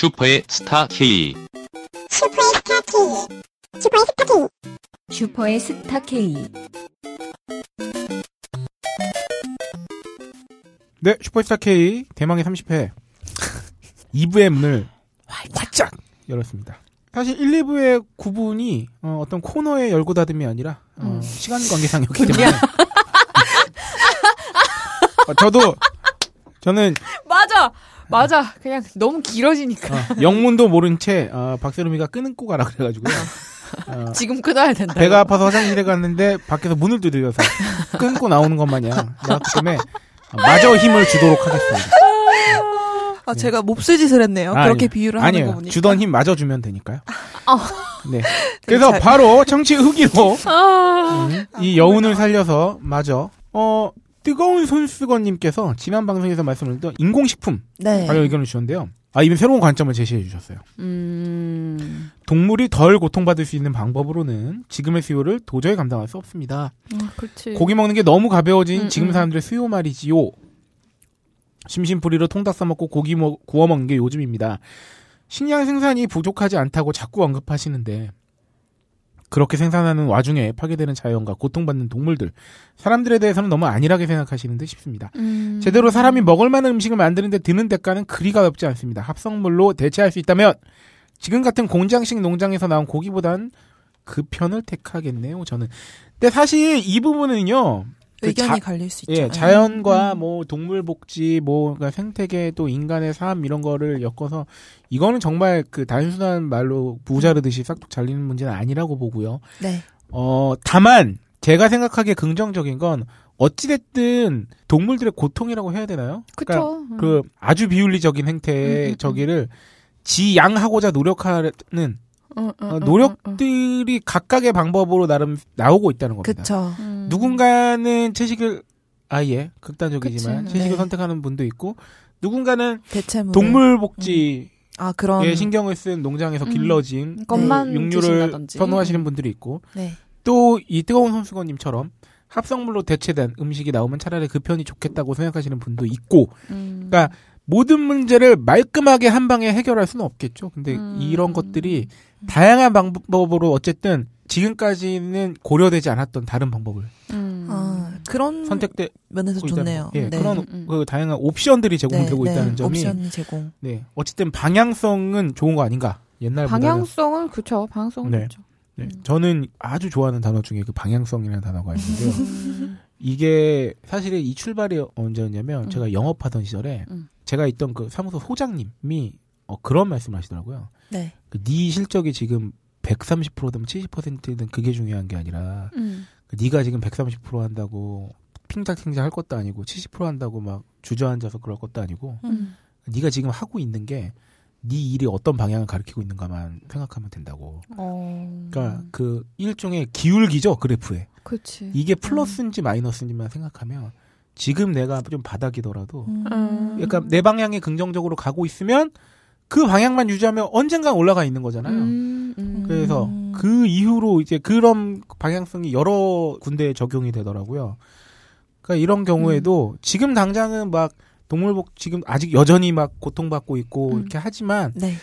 슈퍼의 스타 K. 슈퍼의 스타 K. 슈퍼의 스타 K. 슈퍼의 스타 K. 네, 슈퍼스타 K 대망의 30회 2부의 문을 활짝 열었습니다. 사실 1, 2부의 구분이 어, 떤 코너의 열고 닫음이 아니라 어, 음. 시간 관계상이었기 때문에 어, 저도 저는 맞아, 맞아. 그냥 너무 길어지니까 어, 영문도 모른 채 어, 박세롬이가 끊고 가라 그래가지고요. 어, 지금 끊어야 된다. 배가 아파서 화장실에 갔는데 밖에서 문을 두드려서 끊고 나오는 것 마냥 나왔기 때문에 어, 마저 힘을 주도록 하겠습니다. 아, 제가 몹쓸 짓을 했네요. 아, 그렇게 아니요. 비유를 하는 아니에요. 거 보니까. 주던 힘 마저 주면 되니까요. 어. 네. 그래서 잘- 바로 정치 후기로 아, 음, 이 여운을 살려서 마저 어 뜨거운 손수건님께서 지난 방송에서 말씀드렸던 인공식품 네. 관련 의견을 주셨는데요. 아 이번 새로운 관점을 제시해 주셨어요. 음, 동물이 덜 고통받을 수 있는 방법으로는 지금의 수요를 도저히 감당할 수 없습니다. 아, 그렇지. 고기 먹는 게 너무 가벼워진 음, 지금 음. 사람들의 수요 말이지요. 심심풀이로 통닭 싸먹고 고기 먹, 구워 먹는 게 요즘입니다. 식량 생산이 부족하지 않다고 자꾸 언급하시는데 그렇게 생산하는 와중에 파괴되는 자연과 고통받는 동물들 사람들에 대해서는 너무 안일하게 생각하시는 듯 싶습니다. 음. 제대로 사람이 먹을 만한 음식을 만드는데 드는 대가는 그리 가볍지 않습니다. 합성물로 대체할 수 있다면 지금 같은 공장식 농장에서 나온 고기보단 그 편을 택하겠네요. 저는. 근데 사실 이 부분은요. 그 의견이 자- 갈릴 수 있죠. 예, 자연과 음. 뭐 동물 복지, 뭐 그러니까 생태계 또 인간의 삶 이런 거를 엮어서 이거는 정말 그 단순한 말로 부자르듯이 싹둑 잘리는 문제는 아니라고 보고요. 네. 어, 다만 제가 생각하기에 긍정적인 건 어찌됐든 동물들의 고통이라고 해야 되나요? 그러니까 그쵸. 음. 그 아주 비윤리적인 행태의 음, 음, 저기를 지양하고자 노력하는 어, 어, 노력들이 각각의 방법으로 나름 나오고 있다는 겁니다. 그쵸. 음. 누군가는 채식을 아예 극단적이지만 그치. 채식을 네. 선택하는 분도 있고 누군가는 대체물. 동물 복지에 아, 그런. 신경을 쓴 농장에서 음. 길러진 것만 육류를 드신다든지. 선호하시는 분들이 있고 네. 또이 뜨거운 손수건님처럼 합성물로 대체된 음식이 나오면 차라리 그 편이 좋겠다고 생각하시는 분도 있고 음. 그러니까 모든 문제를 말끔하게 한 방에 해결할 수는 없겠죠. 근데 음. 이런 것들이 다양한 방법으로 어쨌든 지금까지는 고려되지 않았던 다른 방법을 음. 아, 그런 선택돼 면에서 좋네요. 거. 예, 네. 그런 음, 음. 그 다양한 옵션들이 제공되고 네, 있다는 네. 점이 옵션 제공. 네 어쨌든 방향성은 좋은 거 아닌가 옛날보다는 방향성은 그쵸. 방향성은 네. 그렇죠. 네, 저는 아주 좋아하는 단어 중에 그 방향성이라는 단어가 있는데요. 음. 이게 사실 이 출발이 언제였냐면 음. 제가 영업하던 시절에 음. 제가 있던 그 사무소 소장님이 어, 그런 말씀을 하시더라고요. 네. 그 네 실적이 지금 130%든 70%든 그게 중요한 게 아니라 음. 그 네가 지금 130% 한다고 핑작핑작 할 것도 아니고 70% 한다고 막 주저앉아서 그럴 것도 아니고 음. 네가 지금 하고 있는 게 네 일이 어떤 방향을 가리키고 있는가만 생각하면 된다고. 어. 그러니까 그 일종의 기울기죠 그래프에. 그치. 이게 플러스인지 마이너스인지만 생각하면 지금 내가 좀 바닥이더라도 음. 음. 그러니까 내 방향에 긍정적으로 가고 있으면 그 방향만 유지하면 언젠간 올라가 있는 거잖아요. 음, 음. 그래서 음. 그 이후로 이제 그런 방향성이 여러 군데에 적용이 되더라고요. 그러니까 이런 경우에도 지금 당장은 막 동물복 지금 아직 여전히 막 고통받고 있고 음. 이렇게 하지만 네.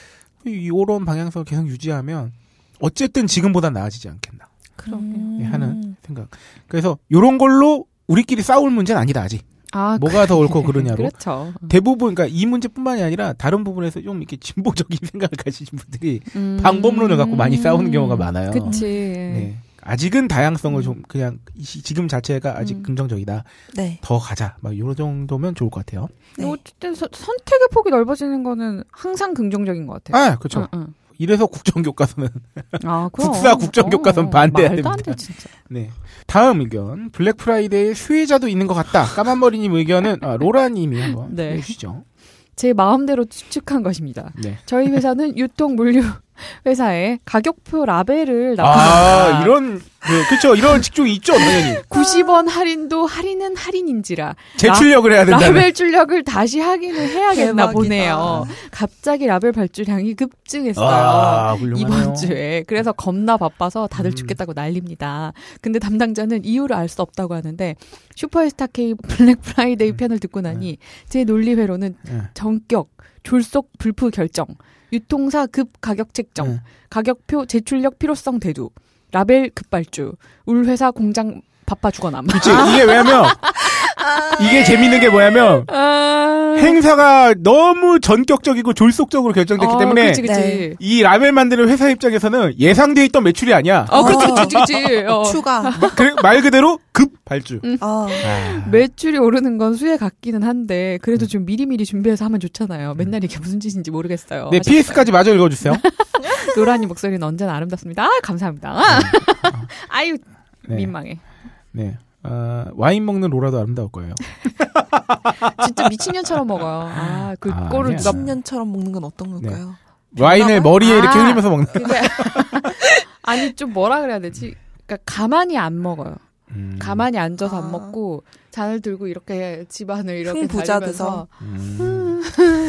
이런 방향성을 계속 유지하면 어쨌든 지금보다 나아지지 않겠나 그러게요. 음. 예, 하는 생각. 그래서 이런 걸로 우리끼리 싸울 문제는 아니다 아직. 아, 뭐가 더 옳고 그르냐로. 그렇죠. 대부분 그러니까 이 문제뿐만이 아니라 다른 부분에서 좀 이렇게 진보적인 생각을 가지신 분들이 음. 방법론을 갖고 많이 싸우는 경우가 많아요. 그치. 네. 아직은 다양성을 좀 그냥 지금 자체가 아직 음. 긍정적이다. 네. 더 가자. 막 요런 정도면 좋을 것 같아요. 네. 어쨌든 서- 선택의 폭이 넓어지는 거는 항상 긍정적인 것 같아요. 아, 그렇죠. 응, 응. 이래서 국정교과서는 아. 국사 국정교과서는 반대해야 말도 안 됩니다. 돼, 진짜. 네. 다음 의견. 블랙 프라이데이 수혜자도 있는 것 같다. 까만머리님 의견은 아, 로라님이 한번 네. 해주시죠. 제 마음대로 추측한 것입니다. 네. 저희 회사는 유통 물류 회사에 가격표 라벨을 납품합니다. 아, 이런, 그, 그쵸. 이런 직종이 있죠, 당연히. 90원 할인도 할인은 할인인지라 재출력을 해야 된다는. 라벨 출력을 다시 확인을 해야겠나 대박이다. 보네요. 갑자기 라벨 발주량이 급증했어요. 아. 이번 주에. 그래서 겁나 바빠서 다들 음. 죽겠다고 난립니다. 근데 담당자는 이유를 알 수 없다고 하는데 슈퍼스타 K 블랙 프라이데이 편을 듣고 나니 제 논리회로는 네. 전격, 졸속 불프 결정. 유통사 급 가격 책정, 음. 가격표 제출력 필요성 대두, 라벨 급발주, 울회사 공장 바빠 죽어남. 그치 이게 왜냐면 이게 재밌는 게 뭐냐면 아... 행사가 너무 전격적이고 졸속적으로 결정됐기 어, 때문에 그치, 그치. 네. 이 라벨 만드는 회사 입장에서는 예상돼 있던 매출이 아니야. 어, 그치, 그치, 그치. 어. 추가. 그, 말 그대로 급 발주. 아, 아, 매출이 오르는 건 수혜 같기는 한데 그래도 좀 미리미리 준비해서 하면 좋잖아요. 맨날 이게 무슨 짓인지 모르겠어요. 네, PS까지 마저 읽어주세요. 노라니 목소리는 언제나 아름답습니다. 아, 감사합니다. 아유 네. 민망해. 네. 아, 와인 먹는 로라도 아름다울 거예요. 진짜 미친년처럼 먹어요. 아, 그 아, 꼴을. 누가 10년처럼 먹는 건 어떤 걸까요? 와인을 머리에 이렇게 아. 흘리면서 먹는. 그게 아니 좀 뭐라 그래야 되지? 그러니까 가만히 안 먹어요. 음, 가만히 앉아서 아. 안 먹고 잔을 들고 이렇게 집안을 이렇게 흥부자 다니면서 음.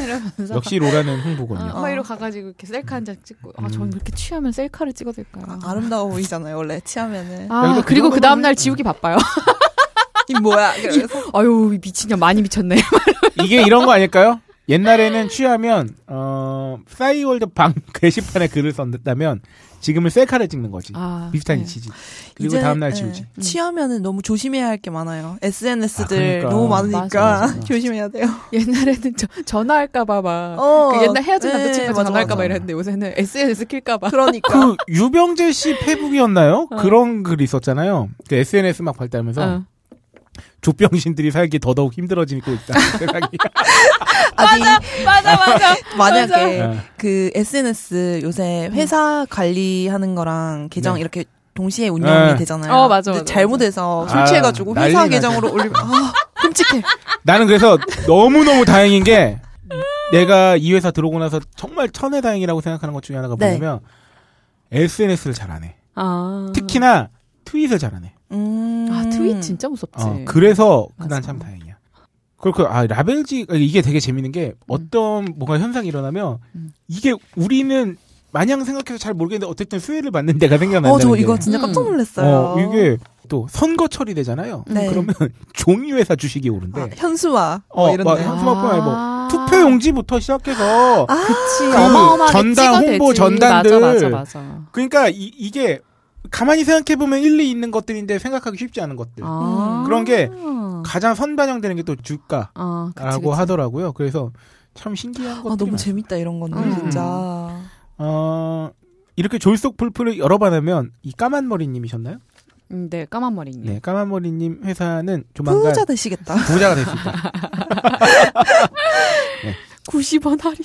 이러면서 역시 로라는 흥부군요. 어, 막 이러 가가지고 이렇게 셀카 한 장 찍고 아 음. 저는 왜 이렇게 취하면 셀카를 찍어야 될까요? 아, 아름다워 보이잖아요, 원래 취하면은. 아, 그 그리고 그 다음 날 지우기 바빠요. 이 뭐야? 그래서 아유 이 미친년 많이 미쳤네. 이게 이런 거 아닐까요? 옛날에는 취하면 어 싸이월드 방 게시판에 글을 썼다면 지금은 셀카를 찍는 거지. 아, 비슷한 네. 이치지. 그리고 이제, 다음 날 예, 지우지. 취하면은 너무 조심해야 할 게 많아요. SNS들 아, 그러니까. 너무 많으니까 맞아, 맞아, 맞아. 조심해야 돼요. 옛날에는 저, 전화할까봐 막. 어, 그 옛날 헤어진 네, 남자친구가 전화할까봐. 이랬는데 요새는 SNS 킬까봐. 그러니까. 그 유병재 씨 페북이었나요? 어. 그런 글이 있었잖아요. 그 SNS 막 발달하면서 어. 조병신들이 살기 더더욱 힘들어지고 있다. 세상이. 아니, 맞아 맞아. 만약에 어. 그 SNS 요새 회사 관리하는 거랑 계정 네. 이렇게 동시에 운영이 네. 되잖아요. 어, 맞아, 근데 맞아, 잘못해서 맞아. 술 취해가지고 아, 회사 계정으로 올리면 아 끔찍해. 나는 그래서 너무 너무 다행인 게 내가 이 회사 들어오고 나서 정말 천혜다행이라고 생각하는 것 중에 하나가 네. 뭐냐면 SNS를 잘 안 해. 아. 특히나 트윗을 잘 안 해. 음. 아 트윗 진짜 무섭지. 어, 그래서 그난 맞아. 참 다행이야. 그리고 아 라벨지 이게 되게 재밌는 게 어떤 뭔가 현상이 일어나면 음. 이게 우리는 마냥 생각해서 잘 모르겠는데 어쨌든 수혜를 받는 데가 생겨난다는 어, 저 게. 이거 진짜 음. 깜짝 놀랐어요. 어, 이게 또 선거철이 되잖아요. 네. 그러면 종이회사 주식이 오른대. 아, 현수화 어, 뭐 이런데. 막 현수막뿐 아니고 아. 투표 용지부터 시작해서 아, 그치. 그 어마어마하게 전당. 홍보 전단들. 맞아 맞아 맞아. 그러니까 이, 이게 가만히 생각해 보면 일리 있는 것들인데 생각하기 쉽지 않은 것들. 아. 그런 게 가장 선반영되는 게 또 주가라고 아, 그치, 그치. 하더라고요. 그래서 참 신기한 것들이 아, 너무 많아요. 재밌다 이런 거는 음. 진짜. 어, 이렇게 졸속 풀풀을 열어봐내면 이 까만 머리님이셨나요? 음, 네 까만 머리님. 네, 까만 머리님 회사는 조만간 부자 되시겠다. 부자가 될 수 있다. 90원 할인.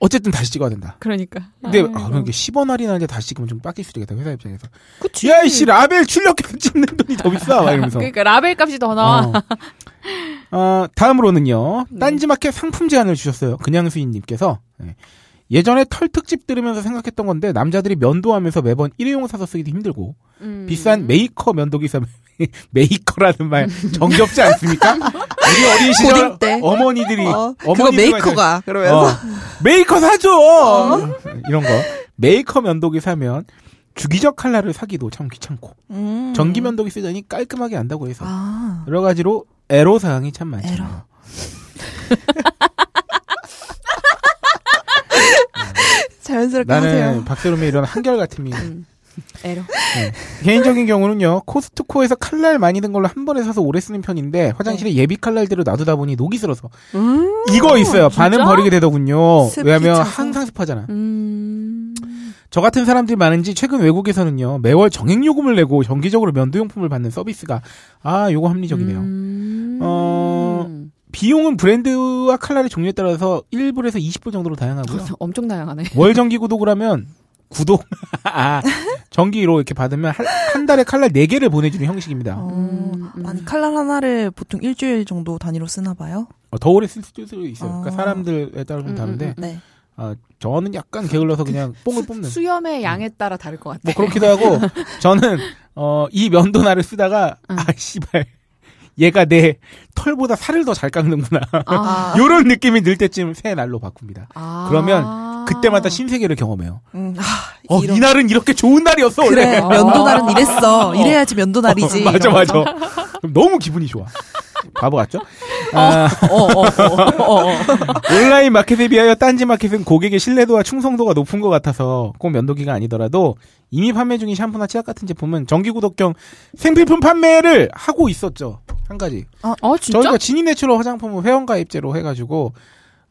어쨌든 다시 찍어야 된다. 그러니까. 근데. 아, 그러니까 10원 할인하는데 다시 찍으면 좀 빡칠 수도 있겠다 회사 입장에서. 그치. 야 이씨 라벨 출력해서 찍는 돈이 더 비싸. 막 이러면서. 그러니까 라벨 값이 더 나와. 어. 어, 다음으로는요. 네. 딴지마켓 상품 제안을 주셨어요. 그냥 수인님께서. 네. 예전에 털 특집 들으면서 생각했던 건데 남자들이 면도하면서 매번 일회용 사서 쓰기도 힘들고 음. 비싼 메이커 면도기 사면 메이커라는 말 정겹지 않습니까? 우리 어린 시절 때. 어머니들이 어, 어머니들이 메이커가 그러면서 어, 메이커 사줘 이런 거 메이커 면도기 사면 주기적 칼날을 사기도 참 귀찮고 음. 전기 면도기 쓰더니 깔끔하게 안 된다고 해서 아. 여러 가지로 애로 사항이 참 많잖아요. 자연스럽게 나는 하세요. 박세롬의 이런 한결같음이 음. 애로. 개인적인 경우는요 코스트코에서 칼날 많이 든 걸로 한 번에 사서 오래 쓰는 편인데 화장실에 예비 칼날대로 놔두다 보니 녹이 슬어서 음. 이거 있어요 진짜? 반은 버리게 되더군요 왜냐면 차서. 항상 습하잖아 음. 저 같은 사람들이 많은지 최근 외국에서는요 매월 정액 요금을 내고 정기적으로 면도용품을 받는 서비스가 아 요거 합리적이네요 음. 어, 비용은 브랜드와 칼날의 종류에 따라서 1불에서 20불 정도로 다양하고요 엄청 다양하네. 월 정기 구독을 하면 구독 아 정기로 이렇게 받으면 한, 한 달에 칼날 4 개를 보내주는 형식입니다 어, 음, 음. 아니 칼날 하나를 보통 일주일 정도 단위로 쓰나 봐요. 어, 더 오래 쓸 수도 있어요 그러니까 어. 사람들에 따라 좀 음, 다른데 음, 네. 어, 저는 약간 게을러서 그냥 뽕을 뽑는 수염의 양에 따라 다를 것 같아. 뭐 그렇기도 하고 저는 어, 이 면도날을 쓰다가 응. 아 씨발 얘가 내 털보다 살을 더 잘 깎는구나 아. 요런 느낌이 들 때쯤 새 날로 바꿉니다 아. 그러면 그때마다 신세계를 경험해요 음, 아, 어 이런- 이날은 이렇게 좋은 날이었어 원래 그래 면도날은 이랬어. 이래야지 면도날이지. 어, 맞아. 맞아 너무 기분이 좋아 바보 같죠 아, 어, 어, 어, 어, 어. 온라인 마켓에 비하여 딴지 마켓은 고객의 신뢰도와 충성도가 높은 것 같아서 꼭 면도기가 아니더라도 이미 판매 중인 샴푸나 치약 같은 제품은 정기 구독형 생필품 판매를 하고 있었죠. 한 가지. 어, 진짜? 저희가 지니 내추럴 화장품을 회원가입제로 해가지고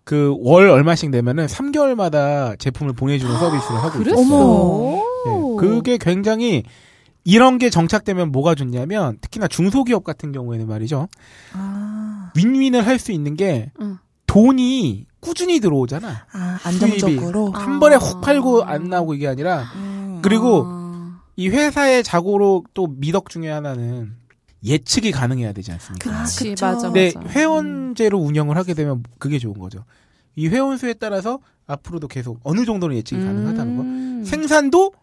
그 월 얼마씩 내면은 3개월마다 제품을 보내주는 서비스를 하고 그랬어. 있어요. 어머. 네, 그게 굉장히 이런 게 정착되면 뭐가 좋냐면 특히나 중소기업 같은 경우에는 말이죠. 아, 윈윈을 할 수 있는 게 응. 돈이 꾸준히 들어오잖아. 아 안정적으로. 아. 한 번에 훅 팔고 안 나오고 이게 아니라 음. 그리고 아. 이 회사의 자고로 또 미덕 중에 하나는 예측이 가능해야 되지 않습니까? 그치, 그쵸. 맞아, 근데 맞아. 회원제로 운영을 하게 되면 그게 좋은 거죠. 이 회원 수에 따라서 앞으로도 계속 어느 정도는 예측이 가능하다는 거. 음. 생산도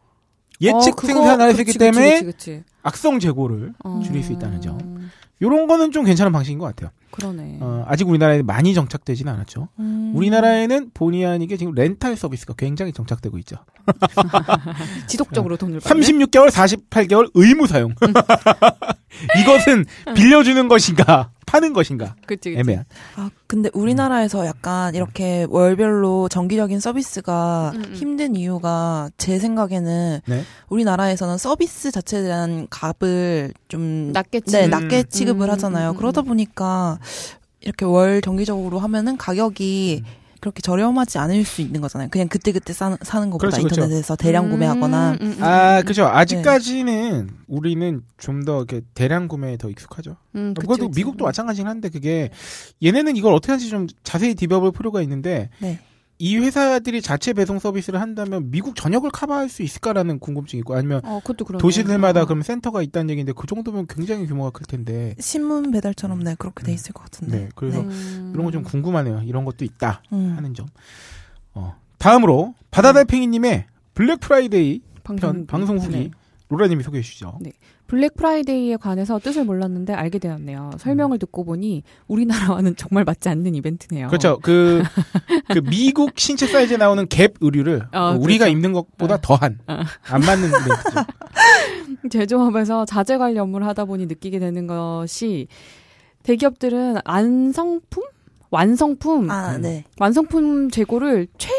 예측 어, 그거- 생산을 수 있기 때문에 그치, 그치, 그치. 악성 재고를 어. 줄일 수 있다는 점. 요런 거는 좀 괜찮은 방식인 것 같아요. 그러네. 어, 아직 우리나라에 많이 정착되지는 않았죠. 음. 우리나라에는 본의 아니게 지금 렌탈 서비스가 굉장히 정착되고 있죠. 지속적으로 돈을 받는? 36개월, 48개월 의무 사용. 이것은 빌려주는 것인가, 파는 것인가, 그치, 그치. 애매한. 아, 근데 우리나라에서 약간 이렇게 월별로 정기적인 서비스가 음, 음. 힘든 이유가 제 생각에는 네. 우리나라에서는 서비스 자체에 대한 값을 좀 낮게 네, 치는. 낮게 취급을 음, 하잖아요. 음, 음, 그러다 음. 보니까 이렇게 월 정기적으로 하면은 가격이 음. 그렇게 저렴하지 않을 수 있는 거잖아요. 그냥 그때그때 사, 사는 것보다 그렇죠, 그렇죠. 인터넷에서 대량 구매하거나 음, 음, 음, 아, 음, 그죠. 아직까지는 우리는 좀 더 이렇게 대량 구매에 더 익숙하죠. 음, 그치, 그것도 그치. 미국도 마찬가지긴 한데 그게 얘네는 이걸 어떻게 하는지 좀 자세히 디벼볼 필요가 있는데 네. 이 회사들이 자체 배송 서비스를 한다면 미국 전역을 커버할 수 있을까라는 궁금증이 있고 아니면 어. 도시들마다 어. 그럼 센터가 있다는 얘기인데 그 정도면 굉장히 규모가 클 텐데 신문 배달처럼 네 그렇게 돼 있을 것 같은데. 네 그래서 음. 이런 거 좀 궁금하네요 이런 것도 있다 음. 하는 점 어. 다음으로 바다달팽이님의 블랙 프라이데이 편 방송 후기 네. 로라님이 소개해 주시죠 네. 블랙 프라이데이에 관해서 뜻을 몰랐는데 알게 되었네요. 설명을 듣고 보니 우리나라와는 정말 맞지 않는 이벤트네요. 그렇죠 그, 그 미국 신체 사이즈에 나오는 갭 의류를 어, 우리가 그렇죠. 입는 것보다 어. 더한 어. 안 맞는 이벤트죠 제조업에서 자재 관리 업무를 하다 보니 느끼게 되는 것이 대기업들은 완성품? 완성품? 아, 음. 네. 완성품 재고를 최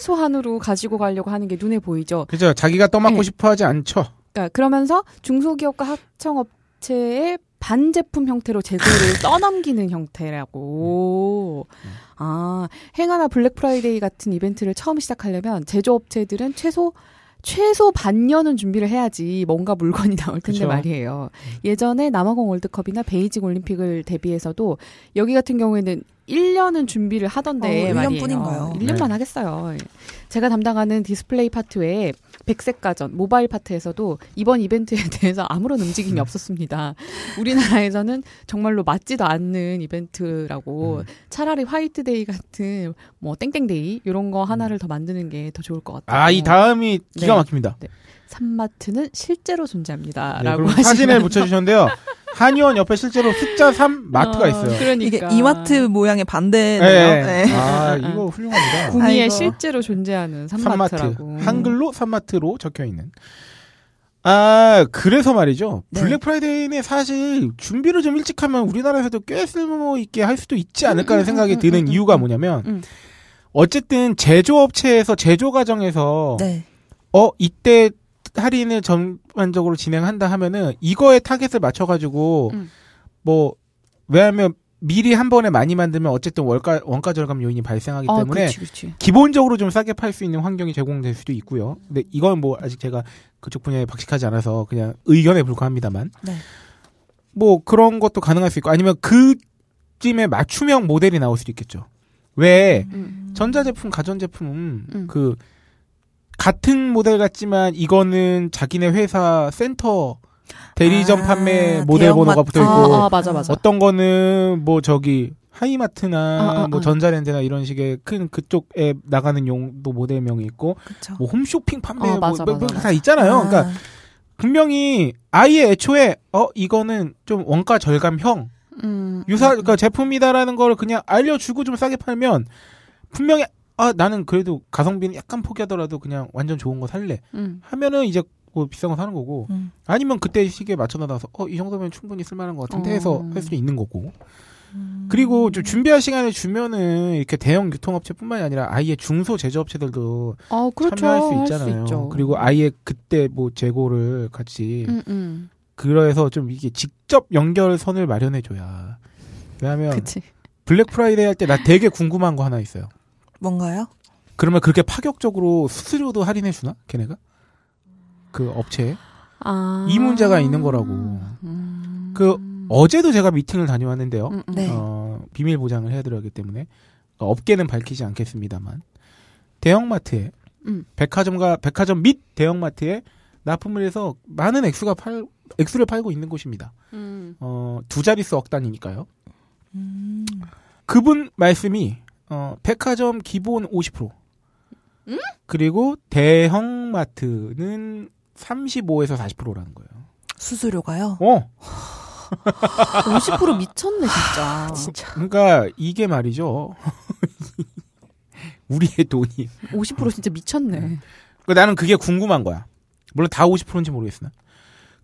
소한으로 가지고 가려고 하는 게 눈에 보이죠. 그죠 자기가 떠맡고 네. 싶어 하지 않죠 그러니까 그러면서 중소기업과 하청업체의 반제품 형태로 재고를 떠넘기는 형태라고. 아, 행하나 블랙 프라이데이 같은 이벤트를 처음 시작하려면 제조업체들은 최소 최소 반년은 준비를 해야지 뭔가 물건이 나올 텐데 그쵸. 말이에요. 예전에 남아공 월드컵이나 베이징 올림픽을 대비해서도 여기 같은 경우에는 1년은 준비를 하던데 어, 1년 말이에요. 뿐인가요? 1년만 네. 하겠어요. 제가 담당하는 디스플레이 파트 외에 백색 가전, 모바일 파트에서도 이번 이벤트에 대해서 아무런 움직임이 없었습니다. 우리나라에서는 정말로 맞지도 않는 이벤트라고 음. 차라리 화이트데이 같은 뭐 땡땡데이 이런 거 하나를 더 만드는 게 더 좋을 것 같아요. 아이 다음이 기가 네. 막힙니다 삼마트는 실제로 네, 존재합니다라고 그리고 하시면 사진을 붙여주셨는데요 한의원 옆에 실제로 숫자 3 마트가 어, 있어요 그러니까 이게 이마트 모양의 반대네요. 네. 네. 아 이거 훌륭합니다 구미에. 실제로 존재하는 삼마트 삼마트라고. 한글로 삼마트로 적혀 있는. 아 그래서 말이죠. 네. 블랙 프라이데이는 사실 준비를 좀 일찍 하면 우리나라에서도 꽤 쓸모 있게 할 수도 있지 않을까 하는 음, 생각이 음, 드는 음, 음, 이유가 음. 뭐냐면 음. 어쨌든 제조업체에서 제조 과정에서 네. 어 이때 할인을 전반적으로 진행한다 하면은 이거에 타겟을 맞춰가지고 음. 뭐 왜냐하면 미리 한 번에 많이 만들면 어쨌든 원가 원가 절감 요인이 발생하기 어, 때문에 그치, 그치. 기본적으로 좀 싸게 팔 수 있는 환경이 제공될 수도 있고요. 근데 이건 뭐 아직 제가 그쪽 분야에 박식하지 않아서 그냥 의견에 불과합니다만. 네. 뭐 그런 것도 가능할 수 있고 아니면 그쯤에 맞춤형 모델이 나올 수도 있겠죠. 왜 음. 전자제품, 가전제품 음. 그 같은 모델 같지만 이거는 자기네 회사 센터 대리점 아, 판매 모델 번호가. 붙어 있고 아, 아, 맞아, 맞아. 어떤 거는 뭐 저기 하이마트나 아, 아, 뭐 아. 전자랜드나 이런 식의 큰 그쪽에 나가는 용도 모델명이 있고 그쵸. 뭐 홈쇼핑 판매 어, 맞아, 뭐, 뭐, 맞아, 다 있잖아요. 아, 그러니까 분명히 아예 애초에 어 이거는 좀 원가 절감형 음. 유사 그러니까 제품이다라는 걸 그냥 알려주고 좀 싸게 팔면 분명히 아 나는 그래도 가성비는 약간 포기하더라도 그냥 완전 좋은 거 살래 음. 하면은 이제 뭐 비싼 거 사는 거고 음. 아니면 그때 시기에 맞춰 놔서 어 이 정도면 충분히 쓸만한 것 같은데 어. 해서 할수 있는 거고 그리고 좀 준비할 시간을 주면은 이렇게 대형 유통업체뿐만이 아니라 아예 중소 제조업체들도 아, 그렇죠. 참여할 수할 있잖아요. 있죠. 그리고 아예 그때 뭐 재고를 같이 음, 음. 그래서 좀 이게 직접 연결선을 마련해 줘야. 왜냐하면 그치. 블랙 프라이데이 할 때 나 되게 궁금한 거 하나 있어요. 뭔가요? 그러면 그렇게 파격적으로 수수료도 할인해 주나? 걔네가? 그 업체에? 아. 이 문제가 있는 거라고. 음. 그 어제도 제가 미팅을 다녀왔는데요. 음, 음. 네. 어, 비밀 보장을 해드려야 하기 때문에 어, 업계는 밝히지 않겠습니다만 대형마트에 음. 백화점과 백화점 및 대형마트에 납품을 해서 많은 액수가 팔 액수를 팔고 있는 곳입니다. 음. 어, 두 자릿수 억 단위니까요. 음. 그분 말씀이 어, 백화점 기본 50% 음? 그리고 대형 마트는 35에서 40%라는 거예요. 수수료가요? 어, 50% 미쳤네, 진짜. 그러니까 이게 말이죠. 우리의 돈이. 50% 진짜 미쳤네. 그 나는 그게 궁금한 거야. 물론 다 50%인지 모르겠으나.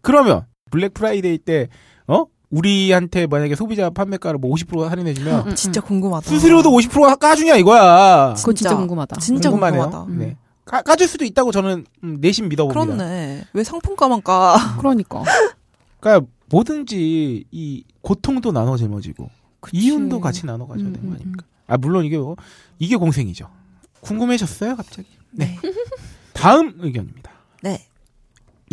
그러면 블랙 프라이데이 때 어? 우리한테 만약에 소비자 판매가를 뭐 50% 할인해주면 음, 진짜 궁금하다. 수수료도 50% 까주냐 이거야. 그거 진짜 진짜. 궁금하다. 진짜 궁금하네요. 궁금하다. 음. 네. 까, 까줄 수도 있다고 저는 음, 내심 믿어봅니다. 그렇네. 왜 상품가만 까? 그러니까. 그러니까 뭐든지 이 고통도 나눠 짊어지고 그치. 이윤도 같이 나눠 가져야 음, 되는 거 음, 아닙니까? 아 물론 이게 뭐, 이게 공생이죠. 궁금해졌어요 갑자기. 네. 다음 의견입니다. 네.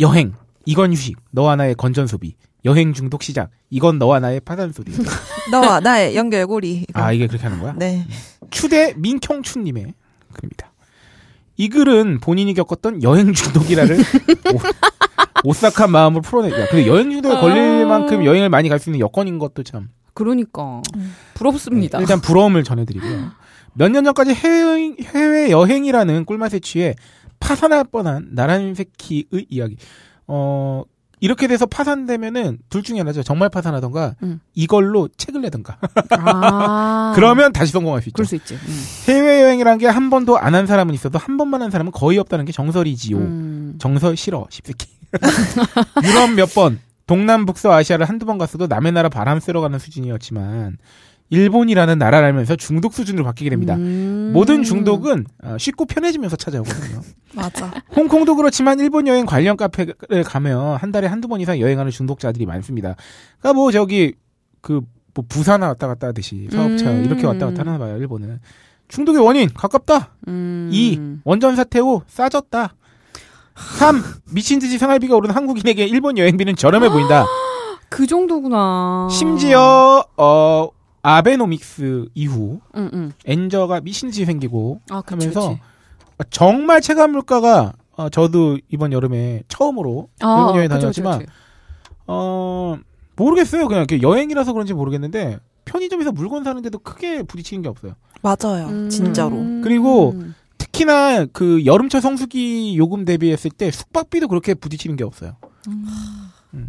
여행 이건 휴식 너와 나의 건전 소비 여행 중독 시작 이건 너와 나의 파산 소리. 너와 나의 연결고리. 이거. 아 이게 그렇게 하는 거야? 네. 추대 민경춘님의 글입니다. 이 글은 본인이 겪었던 여행 중독이라를 오, 오싹한 마음을 풀어내죠. 근데 여행 중독에 걸릴 아. 만큼 여행을 많이 갈 수 있는 여건인 것도 참 그러니까. 음. 부럽습니다. 일단 부러움을 전해드리고요. 몇 년 전까지 해외, 해외 여행이라는 꿀맛에 취해 파산할 뻔한 나란 새끼의 이야기. 어, 이렇게 돼서 파산되면은 둘 중에 하나죠. 정말 파산하던가 음. 이걸로 책을 내던가. 아. 그러면 다시 성공할 수 있죠. 그럴 수 있지. 음. 해외 여행이란 게 한 번도 안 한 사람은 있어도 한 번만 한 사람은 거의 없다는 게 정설이지요. 음. 정설 싫어, 십새끼. 유럽 몇 번, 동남 북서 아시아를 한두 번 갔어도 남의 나라 바람 쐬러 가는 수준이었지만 일본이라는 나라를 알면서 중독 수준으로 바뀌게 됩니다. 음. 모든 중독은 어, 쉽고 편해지면서 찾아오거든요. 맞아. 홍콩도 그렇지만 일본 여행 관련 카페를 가면 한 달에 한두 번 이상 여행하는 중독자들이 많습니다. 그러니까 뭐 저기 그 뭐 부산 왔다 갔다 하듯이 사업차 음. 이렇게 왔다 갔다 하나 봐요. 일본은 중독의 원인 가깝다. 음. 2. 원전 사태 후 싸졌다. 3. 미친 듯이 생활비가 오른 한국인에게 일본 여행비는 저렴해 보인다. 그 정도구나. 심지어 어 아베노믹스 이후 응, 응. 엔저가 듯이 생기고 아, 그치, 하면서 그치. 정말 체감 물가가 어, 저도 이번 여름에 처음으로 아, 일본 여행 다녔지만 그치. 어 모르겠어요. 그냥 여행이라서 그런지 모르겠는데 편의점에서 물건 사는데도 크게 부딪히는 게 없어요. 맞아요. 음. 진짜로. 그리고 특히나 그 여름철 성수기 요금 대비했을 때 숙박비도 그렇게 부딪히는 게 없어요.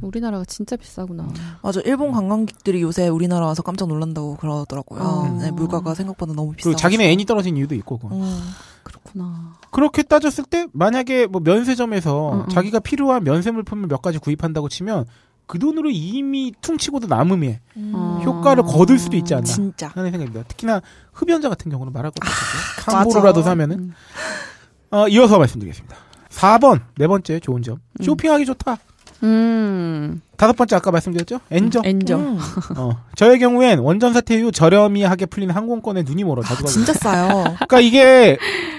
우리나라가 진짜 비싸구나. 맞아. 일본 관광객들이 요새 우리나라 와서 깜짝 놀란다고 그러더라고요. 아. 네, 물가가 생각보다 너무 비싸. 그리고 자기네 애니 떨어진 이유도 있고 그건. 음. 그렇구나. 그렇게 따졌을 때 만약에 뭐 면세점에서 음, 음. 자기가 필요한 면세 물품을 몇 가지 구입한다고 치면 그 돈으로 이미 퉁치고도 남음에 아. 효과를 거둘 수도 있지 않나 진짜. 하는 생각입니다. 특히나 흡연자 같은 경우는 말할 것도 없죠. 맞아. 상보로라도 사면은 음. 어, 이어서 말씀드리겠습니다. 4번 네 번째 좋은 점 음. 쇼핑하기 좋다. 음. 다섯 번째 아까 말씀드렸죠? 엔저. 엔저. 음. 어, 저의 경우엔 원전 사태 이후 저렴이하게 풀린 항공권에 눈이 멀어 자주 가고 진짜 싸요. 그러니까 이게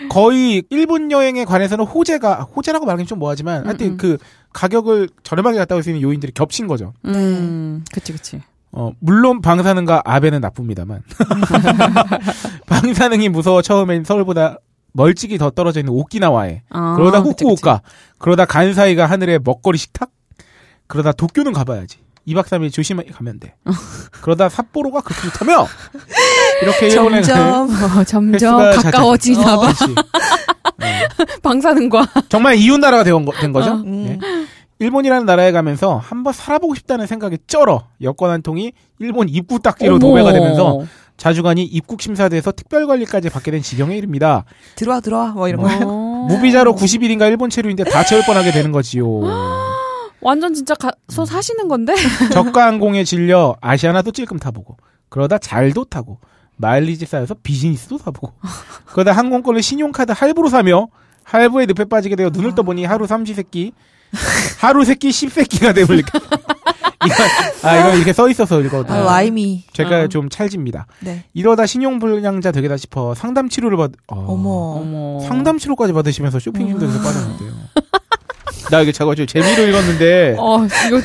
거의 일본 여행에 관해서는 호재가 호재라고 말하긴 좀 뭐하지만 하여튼 음, 음. 그 가격을 저렴하게 갔다 올 수 있는 요인들이 겹친 거죠. 음. 그치, 그치. 어 물론 방사능과 아베는 나쁩니다만 방사능이 무서워 처음엔 서울보다 멀찍이 더 떨어져 있는 오키나와에 아, 그러다 후쿠오카 그러다 간사이가 하늘에 먹거리 식탁 그러다 도쿄는 가봐야지 2박 3일 조심히 가면 돼 그러다 삿포로가 그렇게 좋다며 이렇게 일본에 점점. 어, 점점 가까워지나 봐. 네. 방사능과. 정말 이웃 나라가 된, 거, 된 거죠. 어. 음. 네. 일본이라는 나라에 가면서 한번 살아보고 싶다는 생각에 쩔어 여권 한 통이 일본 입국 딱지로. 도배가 되면서 자주간이 입국 심사대에서 특별 관리까지 받게 된 지경에 이릅니다. 들어와 들어와 뭐 이런 어. 거예요. 어. 무비자로 90일인가 일본 체류인데 다 채울 뻔하게 되는 거지요. 완전 진짜 가서 사시는 건데? 저가 항공에 질려 아시아나도 찔끔 타보고 그러다 잘도 타고 마일리지 쌓여서 비즈니스도 사보고 그러다 항공권을 신용카드 할부로 사며 할부에 늪에 빠지게 되어 눈을 떠보니 하루 삼시세끼 하루 세끼 십세끼가 이거, 아, 이거 이렇게 써 있어서 읽어도. 아, 라임이. 제가 어. 좀 찰집니다. 네. 이러다 신용불량자 되겠다 싶어 상담 치료를 받, 어, 어머. 어머. 상담 치료까지 받으시면서 쇼핑 중독에서 빠졌는데요. 나 이게 자꾸 좀 재미로 읽었는데, 어, 이거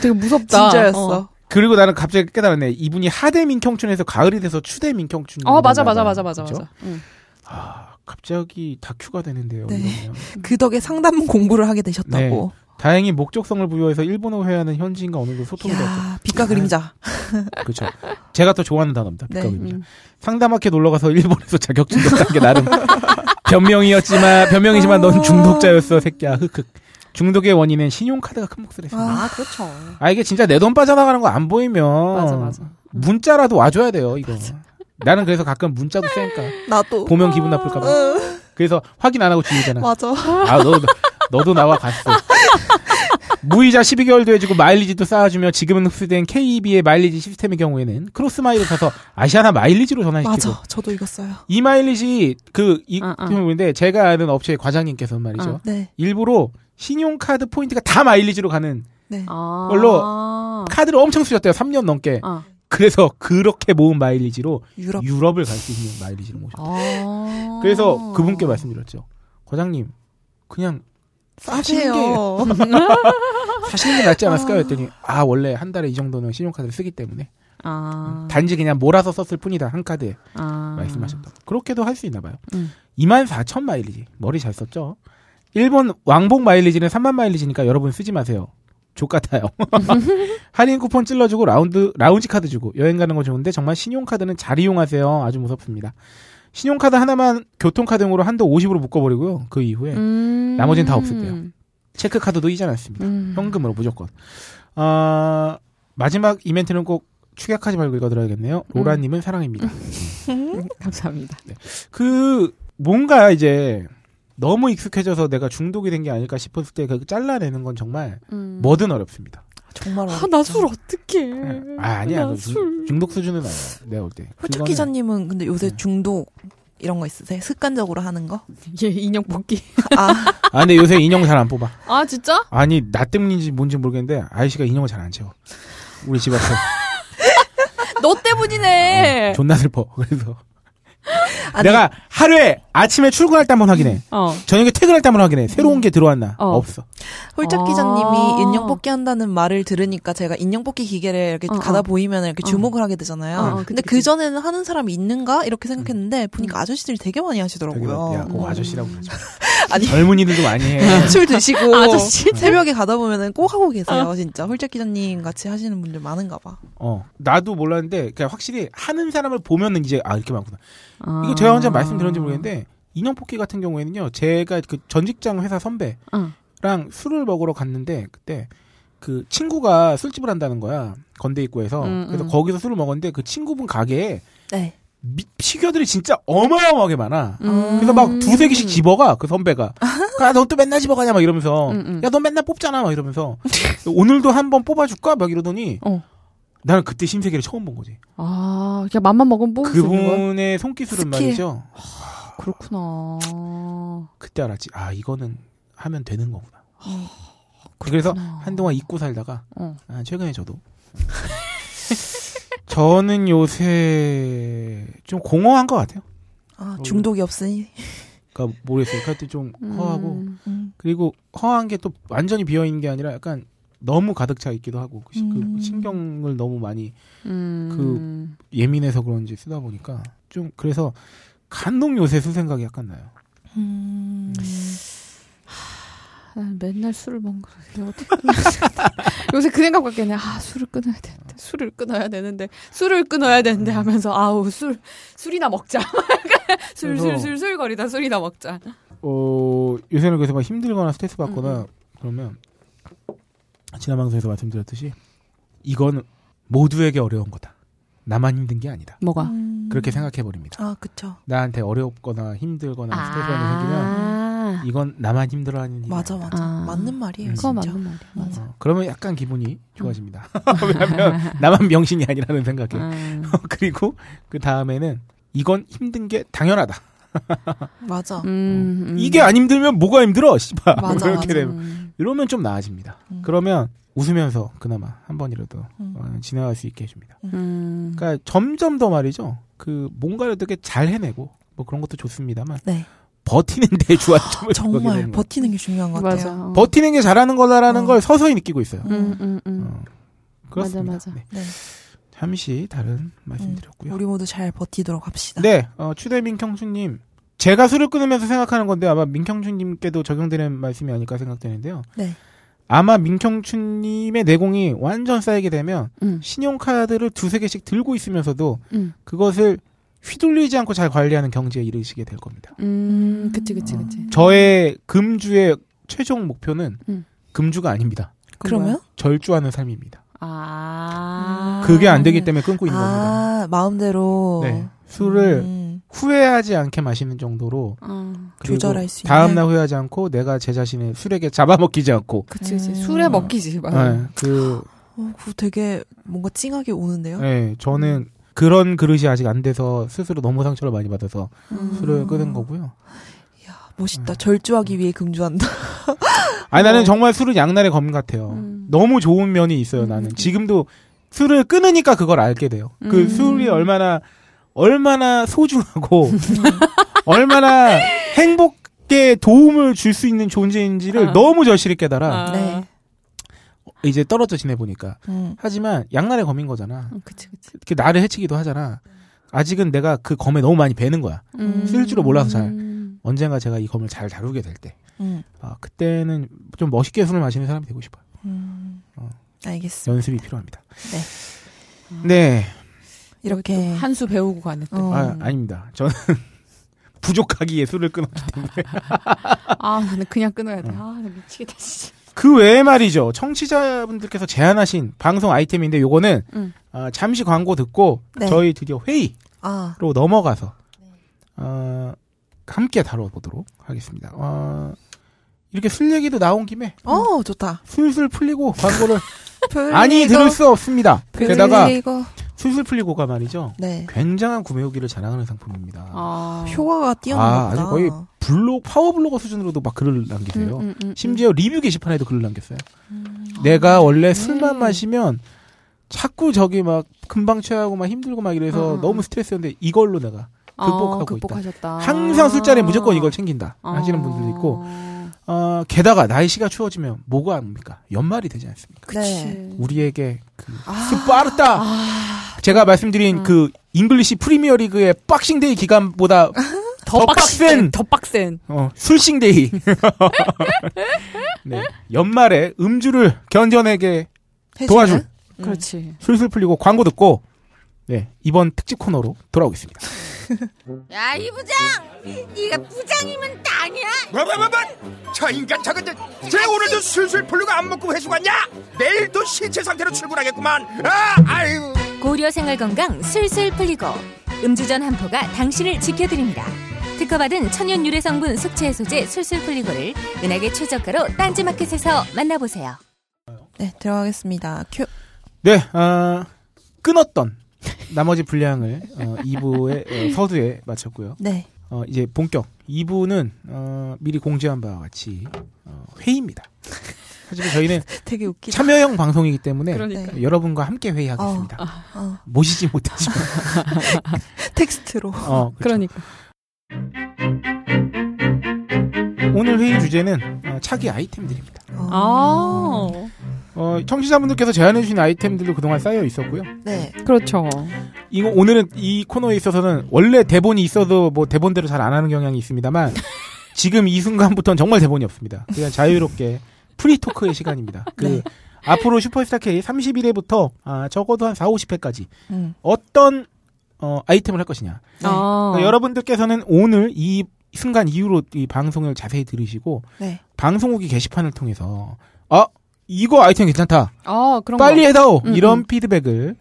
되게 무섭다. 진짜였어. 그리고 나는 갑자기 깨달았네. 이분이 하대 민경춘에서 가을이 돼서 추대 민경춘. 어, 맞아, 맞아, 맞아, 맞아, 그죠? 맞아. 응. 아, 갑자기 다큐가 되는데요. 네. 이러면. 그 덕에 상담 공부를 하게 되셨다고. 다행히 목적성을 부여해서 일본어 회화는 현지인과 어느 정도 소통이. 야, 빛과 그림자. 그렇죠. 제가 더 좋아하는 단어입니다. 네. 빛감입니다. 음. 상담학회 놀러 가서 일본에서 자격증 땄다는 게 나름 변명이었지만 변명이지만 넌 중독자였어 새끼야. 흑흑. 중독의 원인은 신용카드가 큰 몫을 했습니다. 아, 그렇죠. 아 이게 진짜 내 돈 빠져나가는 거 안 보이면 맞아, 맞아. 문자라도 와줘야 돼요 이거. 나는 그래서 가끔 문자도 쓰니까 나도. 보면 기분 나쁠까봐. 어, 그래서 확인 안 하고 지우잖아. 맞아. 아, 너, 너도 나와 갔어. 무이자 12개월도 해주고 마일리지도 쌓아주며 지금은 흡수된 KEB의 마일리지 시스템의 경우에는 크로스마일을 사서 아시아나 마일리지로 전환시키고 맞아. 저도 이거 써요. 이 마일리지 그이 어, 어. 경우인데 제가 아는 업체의 과장님께서 말이죠. 어. 네. 일부러 신용카드 포인트가 다 마일리지로 가는 네. 아. 걸로 카드를 엄청 쓰셨대요. 3년 넘게. 어. 그래서 그렇게 모은 마일리지로 유럽. 유럽을 갈 수 있는 마일리지를 모으셨어요. 아. 그래서 그분께 말씀드렸죠. 과장님, 그냥 게 사세요. 사시는 게 낫지 않았을까요? 했더니 아 원래 한 달에 이 정도는 신용카드를 쓰기 때문에 아. 단지 그냥 몰아서 썼을 뿐이다 한 카드에 아. 말씀하셨다고 그렇게도 할 수 있나 봐요. 음. 2만 4천 마일리지 머리 잘 썼죠. 일본 왕복 마일리지는 3만 마일리지니까 여러분 쓰지 마세요. 족 같아요. 할인 쿠폰 찔러주고 라운드 라운지 카드 주고 여행 가는 거 좋은데 정말 신용카드는 잘 이용하세요. 아주 무섭습니다. 신용카드 하나만 교통카드용으로 한도 50으로 묶어버리고요. 그 이후에 음. 나머지는 다 없을게요. 체크카드도 이전 않습니다. 음. 현금으로 무조건. 아, 마지막 이벤트는 꼭 축약하지 말고 읽어드려야겠네요. 로라님은 사랑입니다. 감사합니다. 그 뭔가 이제 너무 익숙해져서 내가 중독이 된 게 아닐까 싶었을 때 그 잘라내는 건 정말 음. 뭐든 어렵습니다. 정말. 아, 나 술 어떡해. 아, 아니야. 나그 술. 중, 중독 수준은 아니야. 내가 볼 때. 그거는- 기자님은 근데 요새 네. 중독 이런 거 있으세요? 습관적으로 하는 거? 얘 인형 뽑기. 아, 아, 근데 요새 인형 잘 안 뽑아. 아, 진짜? 아니, 나 때문인지 뭔지 모르겠는데, 아이씨가 인형을 잘 안 채워. 우리 집 앞에. 너 때문이네. 존나 슬퍼. 그래서. 아니, 내가 하루에 아침에 출근할 때 한번 확인해. 어. 저녁에 퇴근할 때 한번 확인해. 새로운 게 들어왔나? 어. 없어. 홀짝 아. 기자님이 인형 뽑기 한다는 말을 들으니까 제가 인형 뽑기 기계를 이렇게 어, 가다 어. 보이면 이렇게 어. 주목을 하게 되잖아요. 어, 어, 근데. 그 전에는 하는 사람이 있는가 이렇게 생각했는데 보니까 아저씨들이 되게 많이 되게 하시더라고요. 야, 꼭 음. 아저씨라고. 아니. 젊은이들도 많이 해. 술 드시고 아저씨? 새벽에 가다 보면은 꼭 하고 계세요. 진짜 홀짝 기자님 같이 하시는 분들 많은가 봐. 어. 나도 몰랐는데, 그냥 확실히 하는 사람을 보면은 이제, 아, 이렇게 많구나. 아. 이거 제가 혼자 말씀드렸는지 모르겠는데, 인형 뽑기 같은 경우에는요, 제가 그 전 직장 회사 선배랑 어. 술을 먹으러 갔는데, 그때 그 친구가 술집을 한다는 거야. 건대 입구에서. 음, 그래서 음. 거기서 술을 먹었는데, 그 친구분 가게에 네. 미- 피규어들이 진짜 어마어마하게 많아. 음. 그래서 막 두세 개씩 집어가 그 선배가. 아, 너또 맨날 집어가냐 막 이러면서. 음, 음. 야, 너 맨날 뽑잖아 막 이러면서. 오늘도 한번 뽑아줄까 막 이러더니. 어. 나는 그때 신세계를 처음 본 거지. 아, 그냥 맘만 먹으면 뽑을 수 있는 거야? 그분의 손기술은 스킬. 말이죠. 그렇구나. 그때 알았지. 아, 이거는 하면 되는 거구나. 그래서 그렇구나. 한동안 잊고 살다가 어. 아, 최근에 저도 저는 요새 좀 공허한 것 같아요. 아, 중독이 없으니. 그러니까 모르겠어요. 그때 좀 허하고 음. 음. 그리고 허한 게 또 완전히 비어 있는 게 아니라 약간 너무 가득 차 있기도 하고 그 시- 그 음. 신경을 너무 많이 음. 예민해서 그런지 쓰다 보니까 좀 그래서 간혹 요새 술 생각이 약간 나요. 음. 난 맨날 술을 먹는 거 어떻게 요새 그 생각밖에 안 해. 아 술을 끊어야 되는데 술을 끊어야 되는데 술을 끊어야 되는데 하면서 아우 술 술이나 먹자. 술 술 술 술 거리다 술이나 먹자. 어, 요새는 그래서 막 힘들거나 스트레스 음, 받거나 그러면 지난 방송에서 말씀드렸듯이 이건 모두에게 어려운 거다. 나만 힘든 게 아니다. 뭐가? 음. 그렇게 생각해 버립니다. 아, 그쵸. 나한테 어렵거나 힘들거나 스트레스가 생기면 아. 아, 이건 나만 힘들어하는 일. 맞아 맞아 아. 맞는 말이에요. 그거 진짜. 맞는 말이야. 맞아. 어, 그러면 약간 기분이 좋아집니다. 왜냐하면 나만 명신이 아니라는 생각에. 음. 그리고 그 다음에는 이건 힘든 게 당연하다. 맞아. 음, 음. 이게 안 힘들면 뭐가 힘들어, 씨발. 맞아, 이렇게 맞아. 되면 음. 이러면 좀 나아집니다. 음. 그러면 웃으면서 그나마 한 번이라도 음. 어, 지나갈 수 있게 해줍니다. 음. 그러니까 점점 더 말이죠. 그 뭔가를 되게 잘 해내고 뭐 그런 것도 좋습니다만 네. 버티는 데 주안점을 정말. 버티는 게 중요한 것 맞아. 같아요. 버티는 게 잘하는 거다라는 어. 걸 서서히 느끼고 있어요. 음, 음, 음. 어, 그렇습니다. 맞아, 맞아. 네. 네. 잠시 다른 말씀드렸고요. 우리 모두 잘 버티도록 합시다. 네, 어, 추대 민경수님. 제가 술을 끊으면서 생각하는 건데 아마 민경춘님께도 적용되는 말씀이 아닐까 생각되는데요. 네. 아마 민경춘님의 내공이 완전 쌓이게 되면 음. 신용카드를 두세 개씩 들고 있으면서도 음. 그것을 휘둘리지 않고 잘 관리하는 경지에 이르시게 될 겁니다. 음, 그치, 그치, 그치. 저의 금주의 최종 목표는 음. 금주가 아닙니다. 그러면 절주하는 삶입니다. 아. 그게 안 되기 때문에 끊고 있는 겁니다. 아 마음대로 네. 술을 음, 후회하지 않게 마시는 정도로 어. 그리고 조절할 수 있는. 다음 날 후회하지 않고 내가 제 자신을 술에게 잡아먹히지 않고 그치, 그치. 음. 술에 먹기지. 막. 네, 그 어, 그거 되게 뭔가 찡하게 오는데요. 네, 저는 그런 그릇이 아직 안 돼서 스스로 너무 상처를 많이 받아서 음. 술을 끊은 거고요. 이야, 멋있다. 절주하기 위해 금주한다. 아니 나는 어. 정말 술은 양날의 검 같아요. 음. 너무 좋은 면이 있어요. 음. 나는 지금도 술을 끊으니까 그걸 알게 돼요. 그 음. 술이 얼마나 얼마나 소중하고 얼마나 행복에 도움을 줄 수 있는 존재인지를 아. 너무 절실히 깨달아. 아. 네. 이제 떨어져 지내보니까. 음. 하지만 양날의 검인 거잖아. 어, 그치, 그치. 이렇게 나를 해치기도 하잖아. 아직은 내가 그 검에 너무 많이 배는 거야. 음. 쓸 줄을 몰라서 잘. 음. 언젠가 제가 이 검을 잘 다루게 될 때. 음. 아, 그때는 좀 멋있게 술을 마시는 사람이 되고 싶어요. 음. 어. 알겠습니다. 연습이 필요합니다. 네. 네. 이렇게 한 수 배우고 가는 또. 어. 아, 아닙니다. 저는 부족하기에 술을 끊었기 때문에. 아, 나는 그냥 끊어야 돼. 음. 아, 나 미치겠다, 진짜. 그 외에 말이죠. 청취자분들께서 제안하신 방송 아이템인데 요거는 음. 어, 잠시 광고 듣고 네. 저희 드디어 회의로 아 넘어가서 어, 함께 다뤄보도록 하겠습니다. 어, 이렇게 술 얘기도 나온 김에 어 좋다. 술술 풀리고 광고를 아니 들을 수 없습니다. 게다가. 술술 풀리고가 말이죠. 네 굉장한 구매 후기를 자랑하는 상품입니다. 아. 효과가 뛰어나다. 아, 아주 거의 블록 파워 블로거 수준으로도 막 글을 남기세요. 음, 음, 음, 심지어 리뷰 게시판에도 글을 남겼어요. 음. 내가 원래 네. 술만 마시면 자꾸 저기 막 금방 취하고 막 힘들고 막 이래서 어, 어, 너무 어. 스트레스였는데 이걸로 내가 극복하고 어, 극복하셨다. 항상 술자리에 무조건 이걸 챙긴다 아. 하시는 분들도 있고 어, 게다가 날씨가 추워지면 뭐가 합니까? 연말이 되지 않습니까? 네. 우리에게 그 아. 스파르타 제가 말씀드린 음. 그 잉글리시 프리미어리그의 박싱데이 기간보다 더 빡센 더 빡센. 어, 술싱데이. 네. 연말에 음주를 견뎌내게 음. 그렇지. 술술 풀리고 광고 듣고 네 이번 특집 코너로 돌아오겠습니다. 야, 이 부장! 네가 부장이면 땅이야? 뭐 뭐 뭐 뭐 저 인간 저건 쟤 오늘도 술술 풀리고 안 먹고 회수 갔냐 내일도 신체 상태로 출근하겠구만 아 아유 고려 생활 건강 술술 풀리고 음주전 한포가 당신을 지켜드립니다. 특허받은 천연 유래 성분 숙취 해소제 술술 풀리고를 은하계 최저가로 딴지마켓에서 만나보세요. 네 들어가겠습니다. 큐. 네 어, 끊었던 나머지 분량을 어, 2부의 어, 서두에 마쳤고요. 네. 어, 이제 본격 2부는 어, 미리 공지한 바와 같이 어, 회의입니다. 하지만 저희는 되게 웃기다. 참여형 방송이기 때문에 그러니까. 네. 여러분과 함께 회의하겠습니다. 어, 모시지 못하지만 텍스트로. 어, 그렇죠. 그러니까. 오늘 회의 주제는 어, 차기 아이템들입니다. 아. 어, 청취자분들께서 제안해 주신 아이템들도 그동안 쌓여 있었고요. 네. 그렇죠. 이거 오늘은 이 코너에 있어서는 원래 대본이 있어도 뭐 대본대로 잘 안 하는 경향이 있습니다만 지금 이 순간부터는 정말 대본이 없습니다. 그냥 자유롭게 free talk의 시간입니다. 그 네. 앞으로 슈퍼스타 K 31회부터 아, 적어도 한 4, 50회까지 음. 어떤 어, 아이템을 할 것이냐. 네. 아. 그러니까 여러분들께서는 오늘 이 순간 이후로 이 방송을 자세히 들으시고 네. 방송 후기 게시판을 통해서 아 이거 아이템 괜찮다. 아, 그런 빨리 거. 해다오 음, 이런 음. 피드백을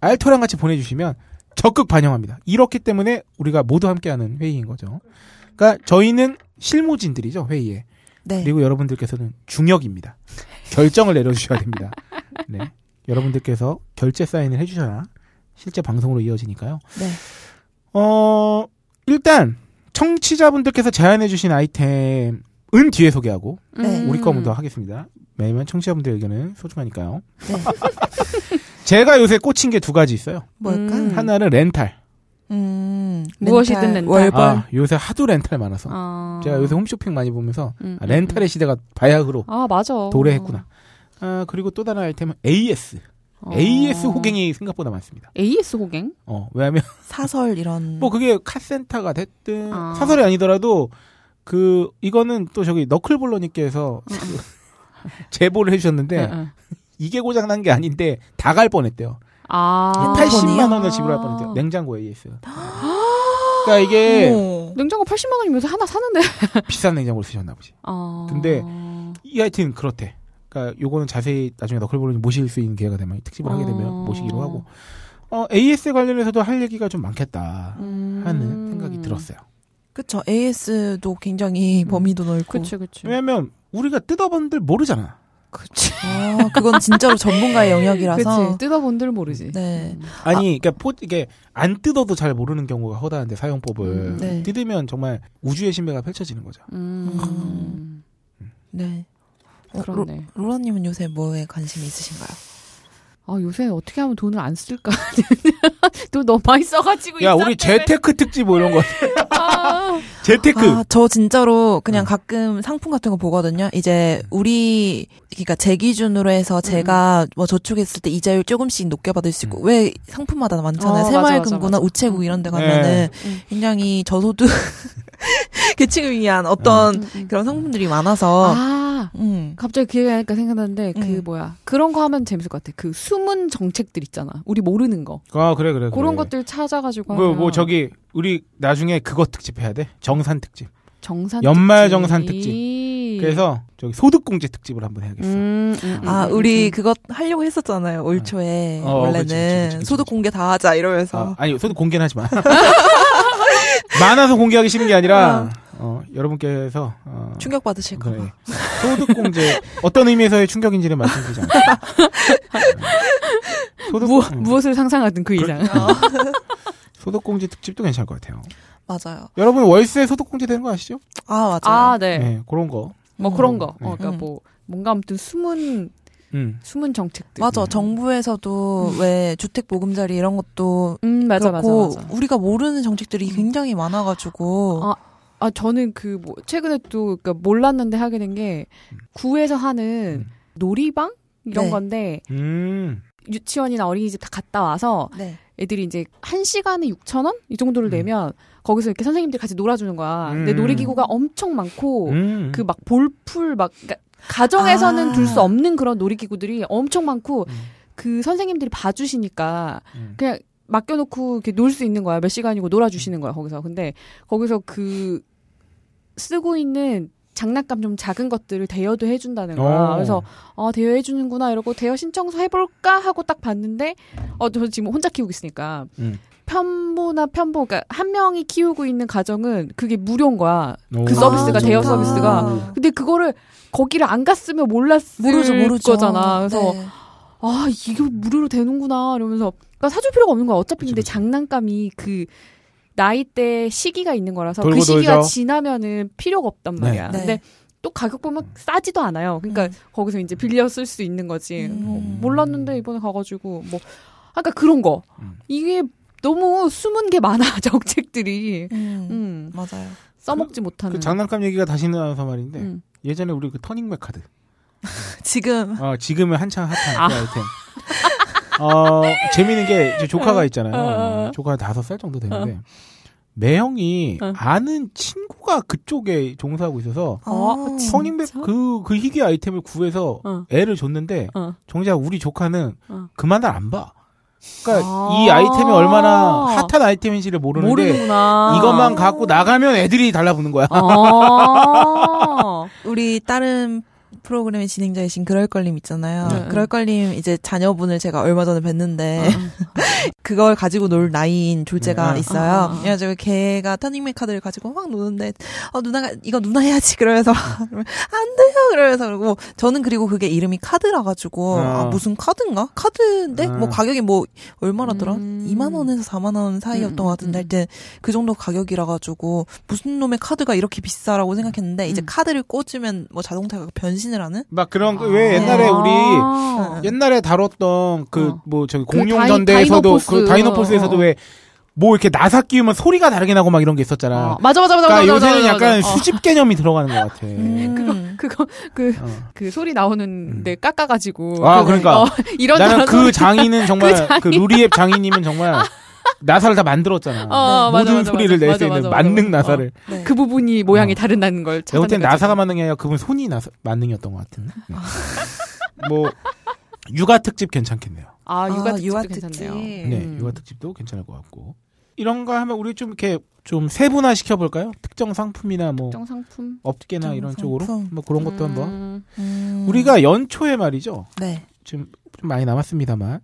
알토랑 같이 보내주시면 적극 반영합니다. 이렇기 때문에 우리가 모두 함께하는 회의인 거죠. 그러니까 저희는 실무진들이죠 회의에. 네. 그리고 여러분들께서는 중역입니다. 결정을 내려주셔야 됩니다. 네. 여러분들께서 결제 사인을 해주셔야 실제 방송으로 이어지니까요. 네. 어, 일단, 청취자분들께서 제안해주신 아이템은 뒤에 소개하고, 네. 우리 거 먼저 하겠습니다. 매번 청취자분들 의견은 소중하니까요. 네. 제가 요새 꽂힌 게 두 가지 있어요. 뭘까? 음. 하나는 렌탈. 음. 무엇이든 렌탈. 월벌. 아, 요새 하도 렌탈 많아서. 아. 제가 요새 홈쇼핑 많이 보면서 음, 아, 음, 렌탈의 시대가 바야흐로 아 맞아. 도래했구나. 아, 그리고 또 다른 아이템은 AS. 어. AS 호갱이 생각보다 많습니다. AS 호갱? 어, 왜냐면 사설 이런. 뭐 그게 카센터가 됐든 아. 사설이 아니더라도 그 이거는 또 저기 너클볼러 님께서 음, 제보를 해주셨는데 응, 응. 이게 고장 난 게 아닌데 다 갈 뻔했대요. 아. 80만 원을 지불할 뻔했대요. 냉장고 AS. 그러니까 이게 어머. 냉장고 80만 원이면서 하나 사는데. 비싼 냉장고를 쓰셨나 보지. 아. 근데 이 아이템 그렇대. 그러니까 요거는 자세히 나중에 너클볼러님 모실 수 있는 기회가 되면 특집을 하게 되면 어. 모시기로 하고 어, AS 관련해서도 할 얘기가 좀 많겠다 음. 하는 생각이 들었어요. 그쵸. AS도 굉장히 범위도 넓고. 그치 그치. 왜냐면 우리가 뜯어본들 모르잖아. 그치. 아, 그건 진짜로 전문가의 영역이라서. 그치. 뜯어본들 모르지. 네. 음. 아니, 그러니까 포 이게 안 뜯어도 잘 모르는 경우가 허다한데 사용법을 음, 네. 뜯으면 정말 우주의 신비가 펼쳐지는 거죠. 음. 네. 어, 로, 그렇네. 로라님은 요새 뭐에 관심이 있으신가요? 아 요새 어떻게 하면 돈을 안 쓸까? 돈 너무 많이 써가지고. 야, 이 우리 때문에. 재테크 특집 뭐 이런 거. 아, 재테크. 아, 저 진짜로 그냥 음. 가끔 상품 같은 거 보거든요. 이제 우리 그러니까 제 기준으로 해서 제가 뭐 저축했을 때 이자율 조금씩 높게 받을 수 있고 음. 왜 상품마다 많잖아요. 어, 새마을금고나. 우체국 음, 이런 데 음. 가면은 네. 음. 굉장히 저소득 계층을 위한 어떤 음, 음. 그런 상품들이 많아서 아 음. 갑자기 그 얘기하니까 생각났는데 그 음. 뭐야 그런 거 하면 재밌을 것 같아. 그 숨은 정책들 있잖아. 우리 모르는 거 아, 그래, 그래. 그런 그래. 것들 찾아가지고 뭐, 하면 뭐 저기 우리 나중에 그거 특집 해야 돼. 정산 특집. 정산 연말 특집. 정산 그래서 저기 소득 공제 특집을 한번 해야겠어. 음, 음, 아, 음, 우리 음. 그거 하려고 했었잖아요. 올 초에. 어, 원래는 그치, 그치, 그치, 그치, 소득 그치. 공개 다 하자 이러면서. 아, 아니, 소득 공개는 하지 마. 많아서 공개하기 싫은 게 아니라 어, 여러분께서 어, 충격 받으실까 봐. 그래. 소득 공제 어떤 의미에서의 충격인지는 말씀드리지 않고. 소득 무, 음, 무엇을 상상하든 그 이상. 소득 공제 특집도 괜찮을 것 같아요. 맞아요. 여러분 월세 소득 공제 되는 거 아시죠? 아, 맞아요. 아, 네. 네, 그런 거. 뭐 음. 그런 거. 네. 어, 그러니까 음. 뭐 뭔가 아무튼 숨은 음. 숨은 정책들. 맞아. 정부에서도 왜 주택 보금자리 이런 것도 음, 맞아, 맞아, 그렇고 맞아. 우리가 모르는 정책들이 음. 굉장히 많아가지고 아, 아, 저는 그 뭐 최근에 또 그러니까 몰랐는데 하게 된 게 구에서 하는 음. 놀이방 이런 네. 건데 음. 유치원이나 어린이집 다 갔다 와서 네. 애들이 이제 한 시간에 6천 원 이 정도를 음. 내면 거기서 이렇게 선생님들이 같이 놀아주는 거야. 근데 음. 놀이기구가 엄청 많고 음. 그막 볼풀 막 그러니까 가정에서는 아. 둘수 없는 그런 놀이기구들이 엄청 많고 음. 그 선생님들이 봐주시니까 음. 그냥 맡겨놓고 이렇게 놀 수 있는 거야. 몇 시간이고 놀아주시는 거야, 거기서. 근데 거기서 그 쓰고 있는 장난감 좀 작은 것들을 대여도 해준다는 거야. 어. 그래서 어 대여해주는구나 이러고 대여 신청서 해볼까 하고 딱 봤는데 어저 지금 혼자 키우고 있으니까 음. 편보나 편보 그러니까 한 명이 키우고 있는 가정은 그게 무료인 거야. 오. 그 서비스가 아, 대여 좋다. 서비스가. 근데 그거를 거기를 안 갔으면 몰랐을 모르죠, 모르죠. 거잖아. 그래서 네. 아 이게 무료로 되는구나 이러면서 그러니까 사줄 필요가 없는 거야. 어차피 그치, 근데 그치. 장난감이 그 나이대 시기가 있는 거라서 그 시기가 돌죠. 지나면은 필요가 없단 네. 말이야. 네. 근데 또 가격 보면 싸지도 않아요. 그러니까 음. 거기서 이제 빌려 쓸 수 있는 거지. 음. 어, 몰랐는데 이번에 가가지고 뭐 아까 그런 거 음. 이게 너무 숨은 게 많아 정책들이. 음. 음, 맞아요. 써먹지 못하는. 그 장난감 얘기가 다시 나와서 말인데 음. 예전에 우리 그 터닝맥 카드 지금 어, 지금은 한창 핫한 아. 그 아이템 어, 재미있는 게제 조카가 어, 있잖아요 어. 조카 다섯 살 정도 되는데 매형이 어. 아는 친구가 그쪽에 종사하고 있어서 어, 아? 터닝맥 그, 그 희귀 아이템을 구해서 어. 애를 줬는데 어. 정작 우리 조카는 어. 그만을 안 봐. 그러니까 아. 이 아이템이 얼마나 핫한 아이템인지를 모르는데 모르는구나. 이것만 갖고 나가면 애들이 달라붙는 거야. 아. 우리 다른 프로그램의 진행자이신 그럴걸님 있잖아요. 네. 그럴걸님 이제 자녀분을 제가 얼마 전에 뵀는데 어. 그걸 가지고 놀 나이인 졸제가 네. 있어요. 아, 아, 아. 그래가지고 걔가 터닝맨 카드를 가지고 막 노는데 어 누나가 이거 누나 해야지 그러면서 그러면 안 돼요 그러면서 그러고 저는 그리고 그게 이름이 카드라 가지고 어. 아 무슨 카드인가 카드인데 어. 뭐 가격이 뭐 얼마라더라 음. 2만 원에서 4만 원 사이였던 음, 것 같은데 음, 하여튼 그 정도 가격이라 가지고 무슨 놈의 카드가 이렇게 비싸라고 생각했는데 이제 음. 카드를 꽂으면 뭐 자동차가 변신 을 하는 막 그런 거- 왜 옛날에 아. 우리 어. 옛날에 다뤘던 그 어. 뭐 저기 그 공룡 전대에서도 다이노포스. 그 다이노포스에서도 어, 어. 왜뭐 이렇게 나사 끼우면 소리가 다르게 나고 막 이런 게 있었잖아. 어, 맞아 맞아 맞아 그러니까 맞아, 요새는 맞아, 약간 맞아. 어. 수집 개념이 들어가는 것 같아. 음. 그거 그 어. 그 소리 나오는데 깎아가지고 아, 그, 그러니까. 어, 이런 나는 그. 장인은 정말 그 그, 루리앱 장인님은 정말 나사를 다 만들었잖아. 어, 모든 맞아, 소리를 낼 수 있는 맞아, 만능 맞아. 나사를. 네. 그 부분이 모양이 어. 다르다는 걸 내가 볼땐 찾아내가지고. 나사가 만능이 아니라 그분 손이 나사, 만능이었던 것 같은데. 네. 뭐 육아 특집 괜찮겠네요. 아 육아 아, 특집도 육아 괜찮네요. 특집. 네, 음. 육아 특집도 괜찮을 것 같고. 이런 거 하면 우리 좀 이렇게 좀 세분화 시켜볼까요? 특정 상품이나 뭐 특정 상품 업계나 특정 이런 상품. 쪽으로 뭐 그런 것도 한번. 음. 음. 우리가 연초에 말이죠. 네. 지금 좀 많이 남았습니다만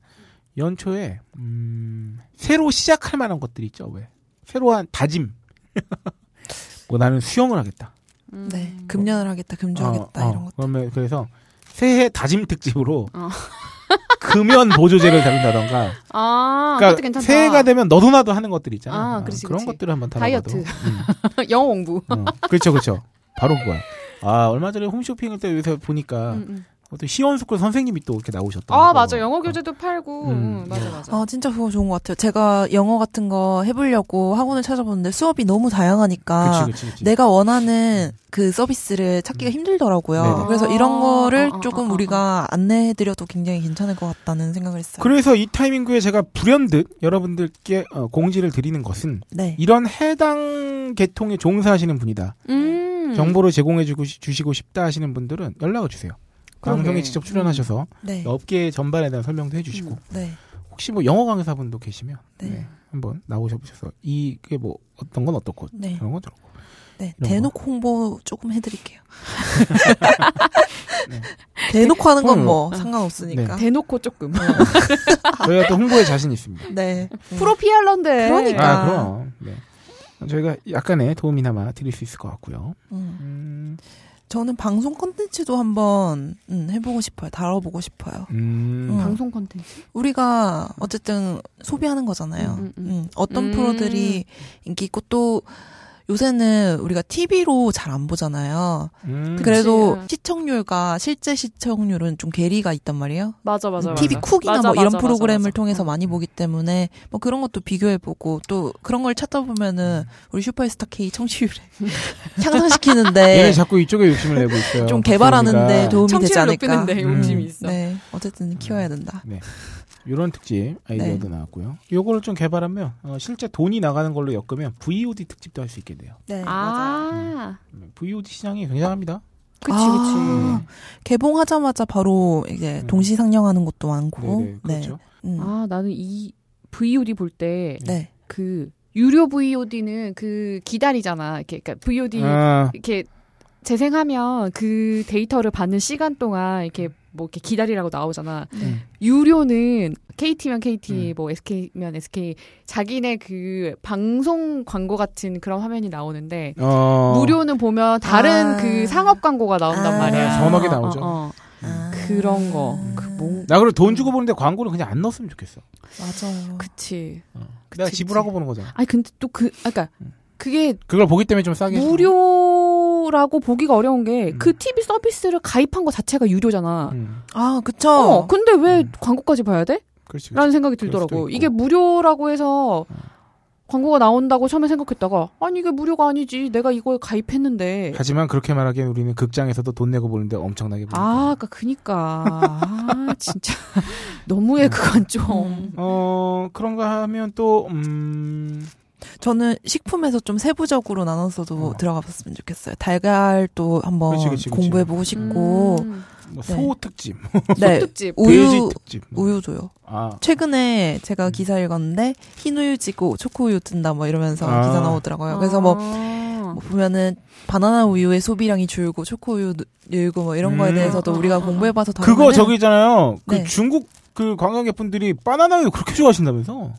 연초에 음, 새로 시작할 만한 것들이 있죠. 왜? 새로한 다짐. 뭐 나는 수영을 하겠다. 음. 네. 금년을 하겠다, 금주하겠다 어, 어. 이런 것. 그러면 그래서 새해 다짐 특집으로 어. 금연 보조제를 다룬다던가. 아, 그러니까. 새해가 되면 너도 나도 하는 것들 있잖아. 아, 어, 그렇지, 그런 그렇지. 것들을 한번 다뤄봐도. 다이어트. 음. 영어 공부. 어, 그렇죠, 그렇죠. 바로 그거야. 아 얼마 전에 홈쇼핑을 때 요새 보니까 음, 음. 또 시원스쿨 선생님이 또 이렇게 나오셨다. 아 맞아 영어 교재도 팔고 음. 음, 맞아 맞아. 아, 진짜 그거 좋은 것 같아요. 제가 영어 같은 거 해보려고 학원을 찾아봤는데 수업이 너무 다양하니까 그치, 그치, 그치. 내가 원하는 그 서비스를 찾기가 힘들더라고요. 네네. 그래서 이런 아, 거를 아, 아, 조금 아, 아. 우리가 안내해드려도 굉장히 괜찮을 것 같다는 생각을 했어요. 그래서 이 타이밍구에 제가 불현듯 여러분들께 어, 공지를 드리는 것은 네. 이런 해당 계통에 종사하시는 분이다. 음. 정보를 제공해주고 시- 주시고 싶다 하시는 분들은 연락을 주세요. 방송에 직접 출연하셔서 네. 업계 전반에 대한 설명도 해주시고 네. 혹시 뭐 영어 강사분도 계시면 네. 네, 한번 나오셔보셔서 이게 뭐 어떤 건 어떻고 네. 이런 건 저렇고 네. 대놓고 홍보 조금 해드릴게요. 네. 대놓고 하는 건뭐 네. 상관없으니까. 대놓고 조금. 저희가 또 홍보에 자신 있습니다. 네. 프로 PR런데. 그러니까. 아 그럼 네. 저희가 약간의 도움이나마 드릴 수 있을 것 같고요. 음. 음, 저는 방송 컨텐츠도 한번 음, 해보고 싶어요. 다뤄보고 싶어요. 음, 음. 방송 콘텐츠. 우리가 어쨌든 소비하는 거잖아요. 음, 음, 음. 음, 어떤 음. 프로들이 인기 있고 또 요새는 우리가 TV로 잘 안 보잖아요. 음. 그래도 그치. 시청률과 실제 시청률은 좀 괴리가 있단 말이에요. 맞아 맞아. TV 맞아. 쿡이나 맞아, 뭐 이런 맞아, 프로그램을 맞아, 맞아. 통해서 어. 많이 보기 때문에 뭐 그런 것도 비교해보고 또 그런 걸 찾다 보면은 우리 슈퍼스타 K 청취율에 향상시키는데 얘네 자꾸 이쪽에 욕심을 내고 있어요. 좀 개발하는데 박소리가. 도움이 되지 청취율 않을까. 높이는데 음. 욕심이 있어. 네, 어쨌든 키워야 된다. 이런 특집 아이디어도 나왔고요. 요거를 좀 개발하면 어, 실제 돈이 나가는 걸로 엮으면 VOD 특집도 할 수 있겠네요. 네, 아, 음, VOD 시장이 굉장합니다. 그치 아, 그치. 개봉하자마자 바로 이제 음. 동시 상영하는 것도 많고. 네네, 그렇죠. 음. 아 나는 이 VOD 볼때 네. 그 유료 VOD는 그 기다리잖아. 이렇게 그러니까 VOD 아, 이렇게 재생하면 그 데이터를 받는 시간 동안 이렇게 뭐 이렇게 기다리라고 나오잖아. 음. 유료는 KT면 KT, 음. 뭐 SK면 SK 자기네 그 방송 광고 같은 그런 화면이 나오는데 어, 무료는 보면 다른 아. 그 상업 광고가 나온단 아. 말이야. 서너 개 어, 나오죠. 어, 어. 아. 그런 거. 그 뭐, 나 그리고 돈 주고 보는데 광고를 그냥 안 넣었으면 좋겠어. 맞아요. 그치. 어. 내가 그치, 지불하고 그치. 보는 거잖아. 아니 근데 또 그, 아까 음. 그게 그걸 보기 때문에 좀 싸게. 해주 는 무료라고 보기가 어려운 게 음. 그 TV 서비스를 가입한 거 자체가 유료잖아. 거. 음, 아, 그쵸. 어, 근데 왜 음. 광고까지 봐야 돼? 그렇지. 그렇지. 라는 생각이 들더라고. 이게 무료라고 해서 광고가 나온다고 처음에 생각했다가 아니 이게 무료가 아니지. 내가 이거에 가입했는데. 하지만 그렇게 말하기엔 우리는 극장에서도 돈 내고 보는데 엄청나게 보니까. 아, 아까 그니까. 아, 진짜. 너무해, 그건 좀. 음. 어 그런가 하면 또 음. 저는 식품에서 좀 세부적으로 나눠서도 어. 들어가 봤으면 좋겠어요. 달걀도 한번 그치, 그치, 그치. 공부해보고 싶고, 음, 뭐 네. 소 특집, 네. 특집. 돼지 우유, 특집. 뭐. 우유도요. 아, 최근에 제가 기사 읽었는데, 흰 우유 지고 초코 우유 뜬다 뭐 이러면서 아. 기사 나오더라고요. 그래서 뭐, 아. 뭐 보면은 바나나 우유의 소비량이 줄고 초코 우유 늘고 뭐 이런 거에 음. 대해서도 우리가 공부해봐서 그거 다루면은 저기 있잖아요. 그 네. 중국 그 관광객분들이 바나나 우유 그렇게 좋아하신다면서?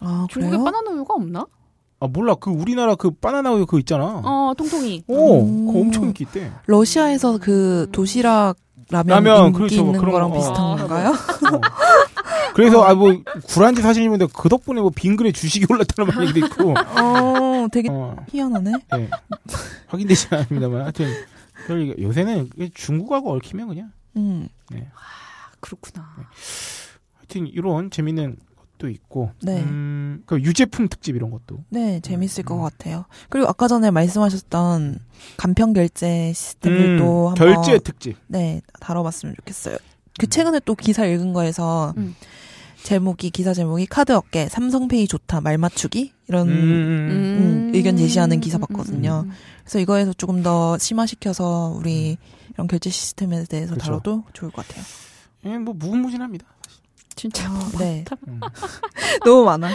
아 중국에 그래요? 바나나 우유가 없나? 아 몰라. 그 우리나라 그 바나나 우유 그거 있잖아. 어, 통통이. 오, 음. 그거 엄청 인기 있대. 러시아에서 그 도시락 라면, 라면, 인기 그렇죠. 있는 그런 거랑 거. 비슷한 어. 건가요? 어. 그래서 아 뭐 구란지 사진인데 그 덕분에 뭐 빙글에 주식이 올랐다는 말 얘기도 있고. 어, 되게 어, 희한하네. 네. 확인되지 않습니다만 하여튼 요새는 중국하고 얽히면 그냥 음, 아, 그렇구나. 하여튼 이런 재밌는 것도 있고 네. 음, 그 유제품 특집 이런 것도 네, 재밌을 음. 것 같아요. 그리고 아까 전에 말씀하셨던 간편 결제 시스템들도 음, 한번 결제 특집 네, 다뤄봤으면 좋겠어요. 그 최근에 또 기사 읽은 거에서 음. 제목이 기사 제목이 카드 업계 삼성페이 좋다 말 맞추기 이런 음, 음, 음, 의견 제시하는 기사 봤거든요. 음. 그래서 이거에서 조금 더 심화시켜서 우리 이런 결제 시스템에 대해서 그렇죠. 다뤄도 좋을 것 같아요. 예, 뭐 무궁무진합니다. 진짜. 네, 음. 너무 많아.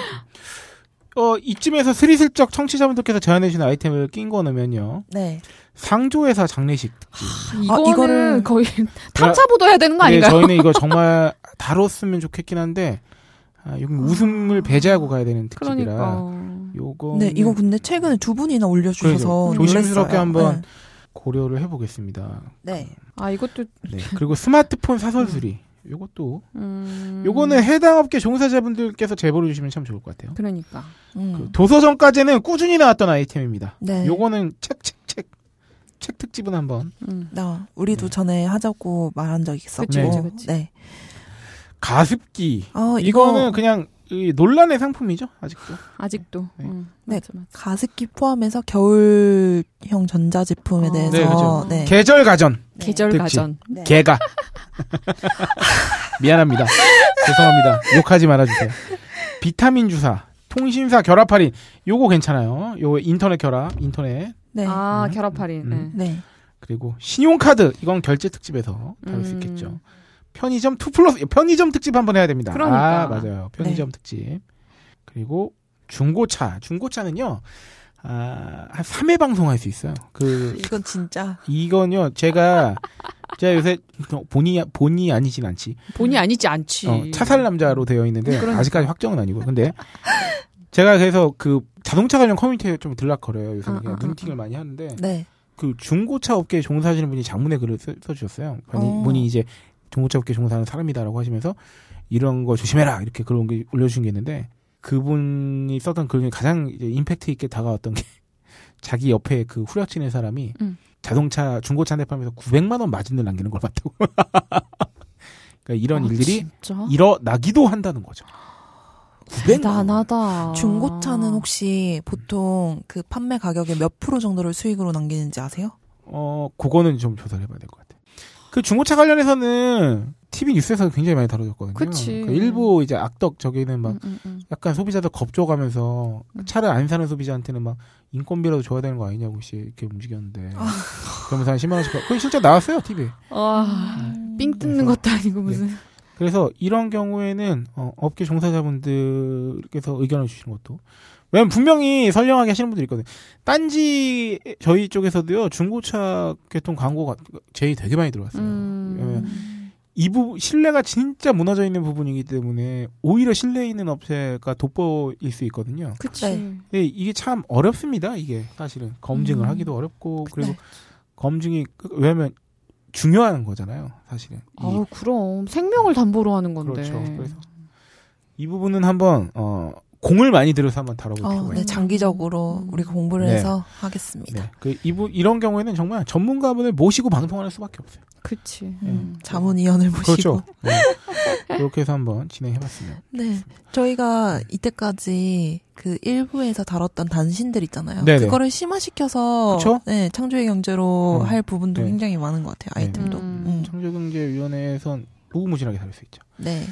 어 이쯤에서 스리슬쩍 청취자분들께서 제안해주신 아이템을 낀거 넣으면요 네, 상조회사 장례식 이거는 이거를- 거의 탐사보도 해야 되는 거 네, 아닌가요? 저희는 이거 정말 다뤘으면 좋겠긴 한데 아, 여기 웃음을 배제하고 가야 되는 특집이라 그러니까. 요거 네 이거 근데 최근에 두 분이나 올려주셔서. 조심스럽게 놀랐어요. 한번 고려를 해보겠습니다. 네. 아, 이것도 네. 그리고 스마트폰 사설수리 요것도 음. 요거는 해당 업계 종사자분들께서 제보를 주시면 참 좋을 것 같아요. 그러니까. 음. 그 도서전까지는 꾸준히 나왔던 아이템입니다. 네. 요거는 책 책책책 특집은 한번 음. 나 우리도 네. 전에 하자고 말한 적 있었고. 그치, 그치, 그치. 네. 가습기 어, 이거는 이거 그냥 이 논란의 상품이죠 아직도. 아직도. 네. 음, 네. 맞아, 맞아. 가습기 포함해서 겨울형 전자 제품에 어. 대해서 네, 그죠. 네. 계절 가전 네. 계절. 가전. 네. 개가 미안합니다. 죄송합니다. 욕하지 말아주세요. 비타민 주사, 통신사 결합 할인 요거 괜찮아요. 요 인터넷 결합, 인터넷 네. 아, 음. 결합 할인. 음. 네. 네. 그리고 신용카드 이건 결제 특집에서 다룰 수 음. 있겠죠. 편의점 two plus 편의점 특집 한번 해야 됩니다. 그러니까. 아 맞아요. 편의점 특집. 그리고 중고차 중고차는요. 아, 한 3회 방송할 수 있어요. 그 이건 진짜 이건요. 제가 제가 요새 본의 본의 아니진 않지. 본의 아니지 않지. 어, 차살 남자로 되어 있는데 그러니까. 아직까지 확정은 아니고. 근데 제가 그래서 그 자동차 관련 커뮤니티에 좀 들락거려요. 요새 어, 는 그냥 어, 어, 눈팅을 많이 하는데 네. 그 중고차 업계에 종사하시는 분이 장문의 글을 써, 써주셨어요. 아니, 어. 본인 이 이제 중고차 업계에 종사하는 사람이다라고 하시면서 이런 거 조심해라 이렇게 그런 게 올려주신 게 있는데 그분이 썼던 글 중에 가장 이제 임팩트 있게 다가왔던 게 자기 옆에 그 후려치는 사람이 음. 자동차 중고차 내팔면서 900만 원 마진을 남기는 걸 봤다고. 그러니까 이런 아, 일들이 진짜? 일어나기도 한다는 거죠. 900만 원. 대단하다. 중고차는 혹시 보통 그 판매 가격의 몇 프로 정도를 수익으로 남기는지 아세요? 어, 그거는 좀 조사를 해봐야 될 것 같아요. 그 중고차 관련해서는 TV 뉴스에서 굉장히 많이 다뤄졌거든요. 그치. 그 일부 이제 악덕 저기는 막 음, 음, 음. 약간 소비자들 겁줘가면서 음. 차를 안 사는 소비자한테는 막 인건비라도 줘야 되는 거 아니냐고 씨 이렇게 움직였는데 그러면서 한 10만 원씩 받- 그게 실제 나왔어요 TV에. 아, 삥 뜯는 것도 아니고 무슨. 그래서 이런 경우에는 어, 업계 종사자분들께서 의견을 주시는 것도 왜냐면 분명히 선량하게 하시는 분들이 있거든요. 딴지 저희 쪽에서도요 중고차 개통 광고가 제일 되게 많이 들어왔어요. 음. 이 부분 신뢰가 진짜 무너져 있는 부분이기 때문에 오히려 신뢰 있는 업체가 돋보일 수 있거든요. 그치. 네. 근데 이게 참 어렵습니다. 이게 사실은 검증을 음. 하기도 어렵고 그리고 네. 검증이 그- 왜냐면 중요한 거잖아요. 사실은 이 아우, 그럼. 생명을 담보로 하는 건데. 그렇죠. 그래서 이 부분은 한번 어 공을 많이 들여서 한번 다뤄볼 어, 필요가 네. 장기적으로 음. 우리가 공부를 네. 해서 하겠습니다. 네. 그 이부 이런 경우에는 정말 전문가분을 모시고 방송할 수밖에 없어요. 그치. 음, 네. 자문위원을 모시고. 그렇죠. 네. 그렇게 해서 한번 진행해봤으면. 네. 저희가 이때까지 그 일부에서 다뤘던 단신들 있잖아요. 네네. 그거를 심화시켜서 그쵸? 네, 창조의 경제로 음. 할 부분도 네. 굉장히 많은 것 같아요. 아이템도. 음. 음. 창조경제위원회에선 무궁무진하게 다룰 수 있죠. 네.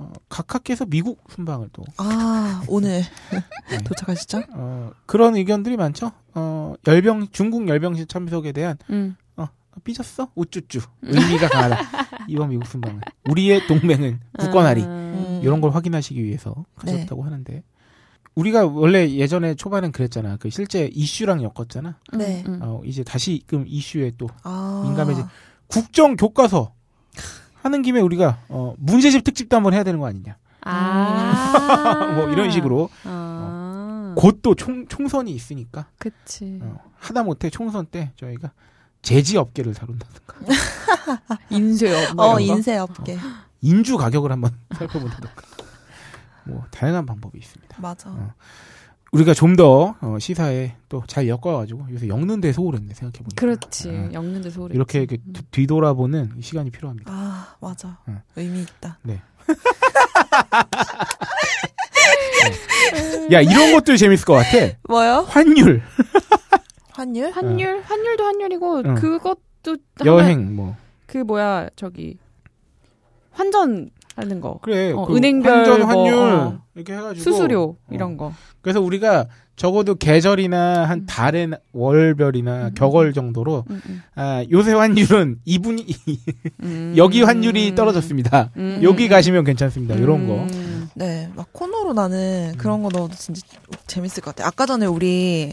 어, 각하께서 미국 순방을 또 아, 오늘 네. 도착하시죠? 어, 그런 의견들이 많죠. 어, 열병 중국 열병식 참석에 대한 음. 어, 삐졌어? 우쭈쭈 의미가 강하다. 이번 미국 순방은 우리의 동맹은 굳건하리 음. 음. 이런 걸 확인하시기 위해서 네. 가졌다고 하는데 우리가 원래 예전에 초반엔 그랬잖아. 그 실제 이슈랑 엮었잖아. 네. 음, 음. 어, 이제 다시 금 이슈에 또 아. 민감해지. 국정 교과서 하는 김에 우리가 어, 문제집 특집도 한번 해야 되는 거 아니냐. 아. 뭐 이런 식으로 아. 곧또 총, 총선이 있으니까 그치. 어, 하다 못해 총선 때 저희가 제지 업계를 다룬다든가 인쇄업. 뭐 어, 이런 거. 인쇄 업계. 인주 가격을 한번 살펴본다든가 뭐 다양한 방법이 있습니다. 맞아. 어. 우리가 좀 더 시사에 또 잘 엮어가지고 요새 엮는 데 소홀했네 생각해보니까 그렇지. 어, 엮는 데 소리. 이렇게 이렇게 뒤- 뒤돌아보는 시간이 필요합니다. 아, 맞아. 응. 의미 있다. 야 이런 것도 재밌을 것 같아. 뭐요? 환율, 환율? 환율, 환율도 환율이고 응. 그것도 여행 뭐 그 뭐야 저기 환전 하는 거. 그래 어, 그 은행별 환전 뭐, 환율 어. 이렇게 해가지고 수수료 어. 이런 거. 그래서 우리가 적어도 계절이나 한 달에 월별이나 음. 격월 정도로 음, 음. 아, 요새 환율은 이분이 음. 여기 환율이 떨어졌습니다. 음. 여기 가시면 괜찮습니다. 이런 거. 음. 네, 막 코너로 나는 그런 거 넣어도 진짜 재밌을 것 같아. 아까 전에 우리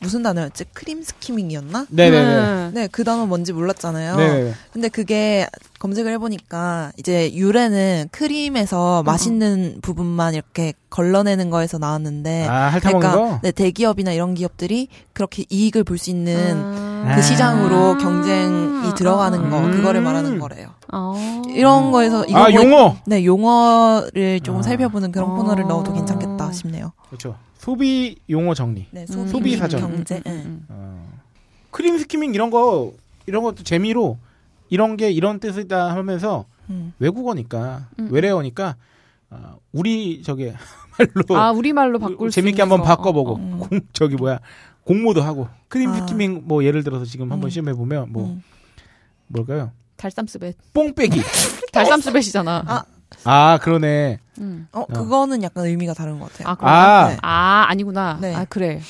무슨 단어였지? 크림 스키밍이었나? 네네네. 음. 네, 그 단어 뭔지 몰랐잖아요. 네. 근데 그게 검색을 해보니까 이제 유래는 크림에서 맛있는 부분만 이렇게 걸러내는 거에서 나왔는데 아, 핥아먹는 그러니까 거? 네, 대기업이나 이런 기업들이 그렇게 이익을 볼 수 있는 아. 그 시장으로 경쟁이 들어가는 거 음. 그거를 말하는 거래요. 아. 이런 거에서 이거 아, 뭐- 용어! 네 용어를 조금 아. 살펴보는 그런 아. 코너를 넣어도 괜찮겠다 싶네요. 그렇죠. 소비 용어 정리. 네, 음. 소비 사전. 경제. 음, 네. 음, 어. 크림 스키밍 이런 거, 이런 것도 재미로 이런 게 이런 뜻이다 하면서 음. 외국어니까, 음. 외래어니까, 어, 우리 저게 말로 아 우리 말로 바꿀 수 재밌게 한번 거. 바꿔보고, 어, 어. 음. 공, 저기 뭐야, 공모도 하고, 크림 아. 스키밍 뭐 예를 들어서 지금 한번 음. 시험해 보면 뭐, 음. 뭘까요? 달쌈스벳. 뽕빼기. 달쌈스벳이잖아. 아. 아, 그러네. 음. 어, 그거는 약간 의미가 다른 것 같아요. 아? 아, 네. 아, 아니구나. 네. 아, 그래.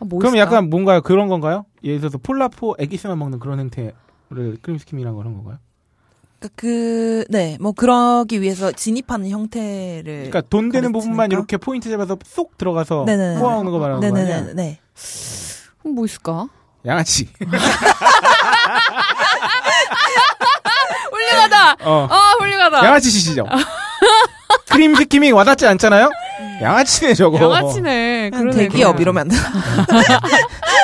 아, 뭐 그럼 있을까? 약간 뭔가요? 그런 건가요? 예를 들어서 폴라포 에기스만 먹는 그런 행태를 크림 스키밍이라는 걸 한 건가요? 그러니까 그, 네, 뭐 그러기 위해서 진입하는 형태를. 그러니까 돈 되는? 부분만 이렇게 포인트 잡아서 쏙 들어가서 네네네. 모아오는 거 말하는 거 아니야? 네네네. 네. 그럼 뭐 있을까? 양아치. 훌륭하다! 어. 아, 훌륭하다! 양아치시죠? 크림 스키밍 와닿지 않잖아요? 양아치네 저거. 양아치네. 그러네, 대기업. 이러면 안 돼. 아,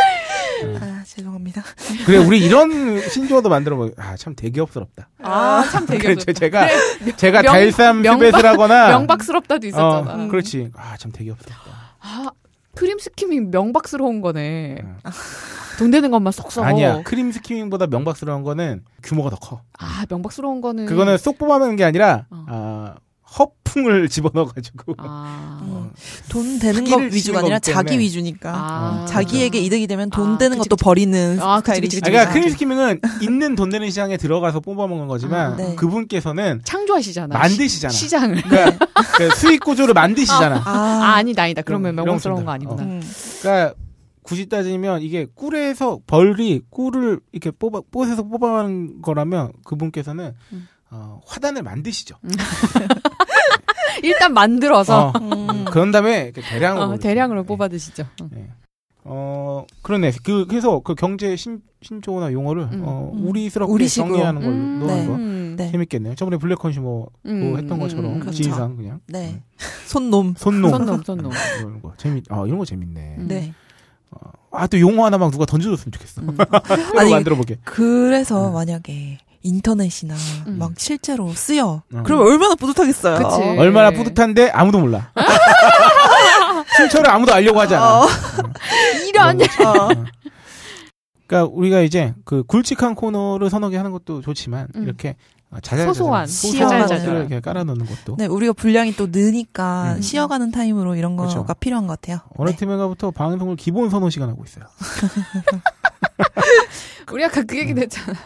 죄송합니다. 그래 우리 이런 신조어도 만들어 보. 아참 대기업스럽다. 아, 참 그래 대기업. 제- 제가 제가 명- 달쌈 명박- 퓨벳을 하거나 명박스럽다도 있었잖아. 어, 그렇지. 아참 대기업스럽다. 아, cream skimming 명박스러운 거네. 응. 돈 되는 것만 쏙 써. 아니야 cream skimming보다 명박스러운 거는 규모가 더 커. 아, 명박스러운 거는. 그거는 쏙 뽑아먹는 게 아니라 어. 아, 허풍을 집어넣어가지고 아. 음. 돈 되는 거 사기를 위주가 아니라 자기. 위주니까. 아. 자기에게 이득이 되면 돈 아, 되는 그치, 것도 그치. 버리는 아, 그치, 스타일이지. 그치, 그치. 그러니까 cream skimming은 있는 돈 되는 시장에 들어가서 뽑아먹는 거지만 아, 네. 그분께서는 창조하시잖아. 만드시잖아. 시, 장을 그러니까 그 수익 구조를 만드시잖아. 아, 아, 아니다, 아니다. 그러면 명박스러운 것입니다. 거 아니구나. 음. 그러니까 굳이 따지면 이게 꿀에서 벌이 꿀을 이렇게 뽑아 뽀에서 뽑아가는 거라면 그분께서는 음. 어, 화단을 만드시죠. 일단 만들어서 어, 음. 그런 다음에 대량으로 어. 대량으로 네. 뽑아 드시죠. 응. 어 그러네. 그 그래서 그 경제 신 신조어나 용어를 음. 어, 음. 우리스럽게 우리식으로. 정리하는 걸로 음, 넣는 네. 거 음. 네. 재밌겠네요. 저번에 블랙 컨슈머 음, 했던 음, 것처럼 음, 그렇죠. 지리상 그냥 네. 손놈. 손놈 손놈, 손놈. 이런 거 재밌 아 이런 거 재밌네. 음. 네. 아또 용어 하나 막 누가 던져줬으면 좋겠어. 음. 아니, 만들어 보게. 그래서 음. 만약에 인터넷이나 음. 막 실제로 쓰여. 음. 그러면 얼마나 뿌듯하겠어요. 그치. 얼마나 뿌듯한데 아무도 몰라. 출처를 아무도 알려고 하지 않아. 어. 이런. 어. 그러니까 우리가 이제 그 굵직한 코너를 선호하게 하는 것도 좋지만 음. 이렇게 자잘자잘 소소한, 소소한 자잘자잘. 것들을 이렇게 깔아놓는 것도 네, 우리가 분량이 또 느니까 음. 쉬어가는 타임으로 이런 거가 그렇죠. 필요한 것 같아요. 어느 네. 팀에가부터 방송을 기본 서너 시간 하고 있어요. 우리 아까 그 얘기 됐잖아.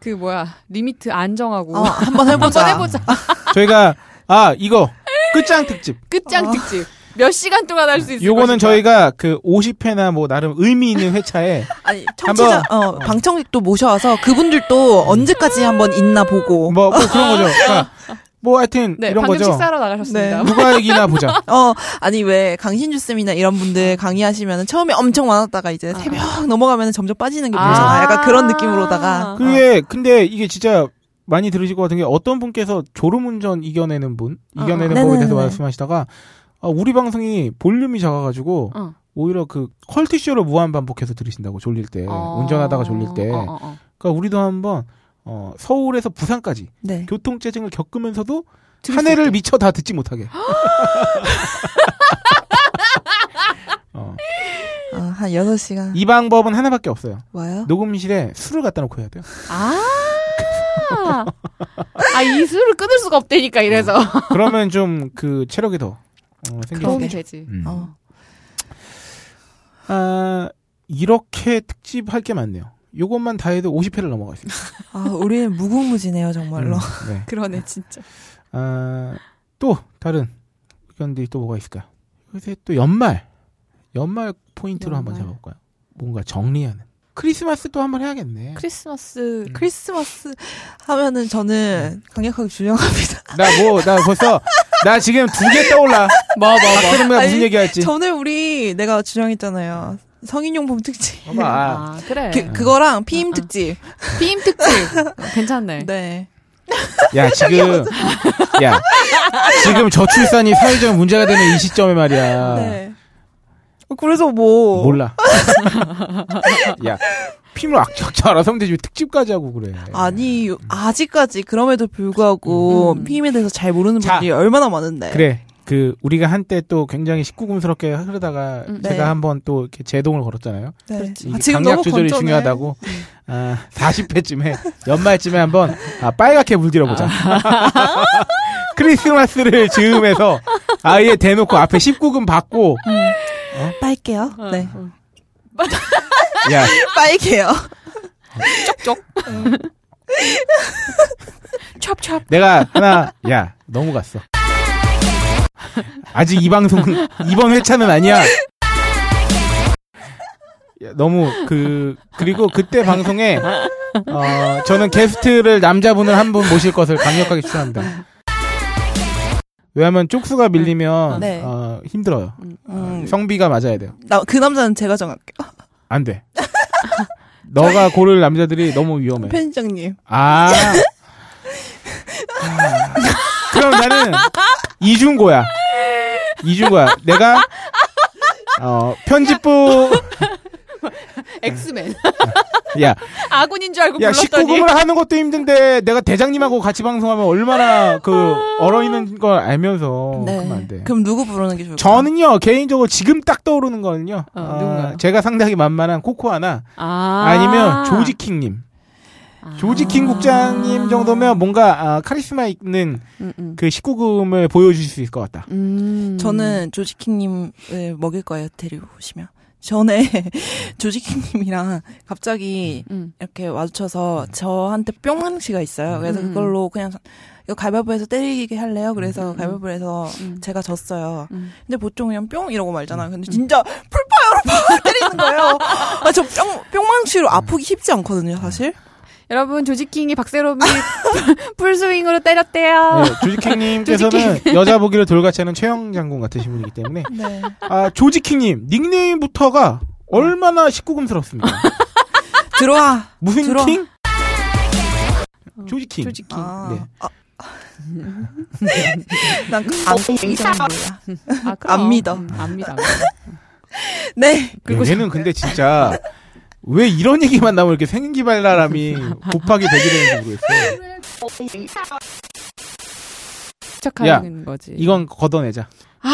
그 뭐야 limit 안 정하고 어, 한번 해보자. 한번 해보자. 저희가 아 이거 끝장 특집. 끝장 어. 특집 몇 시간 동안 할 수 있을 요거는 것인가. 저희가 그 50회나 뭐 나름 의미 있는 회차에 아니, 청취자, 어, 방청객도 모셔와서 그분들도 언제까지 한번 있나 보고. 뭐, 뭐 그런 거죠. 그러니까 뭐 하여튼 네, 이런 방금 거죠. 식사하러 나가셨습니다. 네. 누가 얘기나 보자. 어, 아니 왜 강신주 쌤이나 이런 분들 강의하시면 처음에 엄청 많았다가 이제 새벽 넘어가면 점점 빠지는 게 아. 보이잖아. 약간 그런 느낌으로다가. 그게 근데 이게 진짜 많이 들으실 것 같은 게 어떤 분께서 졸음운전 이겨내는 분 이겨내는 어. 법에 대해서 네네네. 말씀하시다가 아, 우리 방송이 볼륨이 작아가지고 어. 오히려 그 컬투쇼를 무한 반복해서 들으신다고 졸릴 때 어. 운전하다가 졸릴 때 어, 어, 어. 그러니까 우리도 한번 어, 서울에서 부산까지 네. 교통체증을 겪으면서도 들을 한수 해를. 미처 다 듣지 못하게 어, 어, 한 6시간. 이 방법은 하나밖에 없어요 와요? 녹음실에 술을 갖다 놓고 해야 돼요 아. 아, 이 술을 끊을 수가 없다니까, 이래서. 그러면 좀 그 체력이 더 어, 생길 수 도움이 있죠. 되지. 음. 어. 아, 이렇게 특집 할 게 많네요. 요것만 다 해도 50회를 넘어가 있습니다. 아, 우리는 무궁무진해요, 정말로. 음, 네. 그러네, 진짜. 아, 또 다른 의견들이 또 뭐가 있을까요? 요새 또 연말, 연말 포인트로 한번 연말. 잡아볼까요? 뭔가 정리하는. 크리스마스도 한번 해야겠네. 크리스마스. 음. 크리스마스 하면은 저는 강력하게 주장합니다. 나 뭐, 나 벌써, 나 지금 두 개 떠올라. 뭐, 뭐, 뭐. 무슨 아니, 얘기 할지. 전에 우리 내가 주장했잖아요. 성인용품 특집. 봐봐. 아, 그래. 그, 그거랑 피임 아, 아. 특집. 피임 특집. 괜찮네. 네. 야, 지금, 야, 지금 저출산이 사회적 문제가 되는 이 시점에 말이야. 네. 어, 그래서 뭐. 몰라. 야, 피물 악착자 알아서 하면 되지 왜 특집까지 하고 그래. 아니, 아직까지 그럼에도 불구하고 음. 피임에 대해서 잘 모르는 자. 분들이 얼마나 많은데. 그래. 그 우리가 한때 또 굉장히 19금스럽게 흐르다가 음. 네. 제가 한번 또 이렇게 제동을 걸었잖아요. 네. 아, 지금 강약 조절이 건전해. 중요하다고. 아, 40회쯤에 연말쯤에 한번 아, 빨갛게 물들여 보자. 크리스마스를 즈음해서 아예 대놓고 앞에 19금 받고 빨게요. 네. 야, 빨게요. 찹찹. 내가 하나 야, 너무 갔어. 아직 이 방송 이번 회차는 아니야. 야, 너무 그 그리고 그때 방송에 어 저는 게스트를 남자분을 한 분 모실 것을 강력하게 추천합니다. 왜냐하면 쪽수가 밀리면 네. 어, 힘들어요. 음, 성비가 맞아야 돼요. 나, 그 남자는 제가 정할게요. 안 돼. 너가 고를 남자들이 너무 위험해. 편집장님. 아. 아. 그럼 나는 이중고야. 이중고야. 내가 어 편집부 엑스맨. 야, 아군인 줄 알고 야 불렀더니. 19금을 하는 것도 힘든데 내가 대장님하고 같이 방송하면 얼마나 그 얼어 있는 걸 알면서 그러면 안 돼. 네. 그럼 누구 부르는 게 좋을까요? 저는요 개인적으로 지금 딱 떠오르는 거는요. 어, 어, 누군가요? 제가 상당히 만만한 코코아나 아. 아니면 조지킹 님. 아. 조지 킹 국장님 정도면 뭔가 아, 카리스마 있는 음, 음. 그 19금을 보여주실 수 있을 것 같다. 음. 저는 조지 킹님을 먹일 거예요, 데리고 오시면. 전에 조지킹님이랑 갑자기 음. 이렇게 마주쳐서 저한테 뿅망치가 있어요. 그래서 음. 그걸로 그냥 이거 가위바위보해서 때리게 할래요? 그래서 가위바위보해서 음. 제가 졌어요. 음. 근데 보통 그냥 뿅 이러고 말잖아요. 근데 진짜 full power로 팍 때리는 거예요. 아, 저 뿅, 뿅망치로 아프기 쉽지 않거든요, 사실. 여러분 조지킹이 박세롬이 풀스윙으로 때렸대요. 네, 조지킹님께서는 여자 보기를 돌같이 하는 최영 장군 같으신 분이기 때문에 네. 아 조지킹님 닉네임부터가 얼마나 19금스럽습니까? 들어와. 무슨 들어. 킹? 조지킹. 조지킹. 아, 네. 아. 난 그, 안, 이상이야. 아, 그럼. 안 믿어. 음, 안 믿어. 네. 그리고 얘는 근데 진짜 왜 이런 얘기만 나오면 이렇게 생기발랄함이 곱하기 되게 되는지 모르겠어요. 거지. 이건 걷어내자. 아.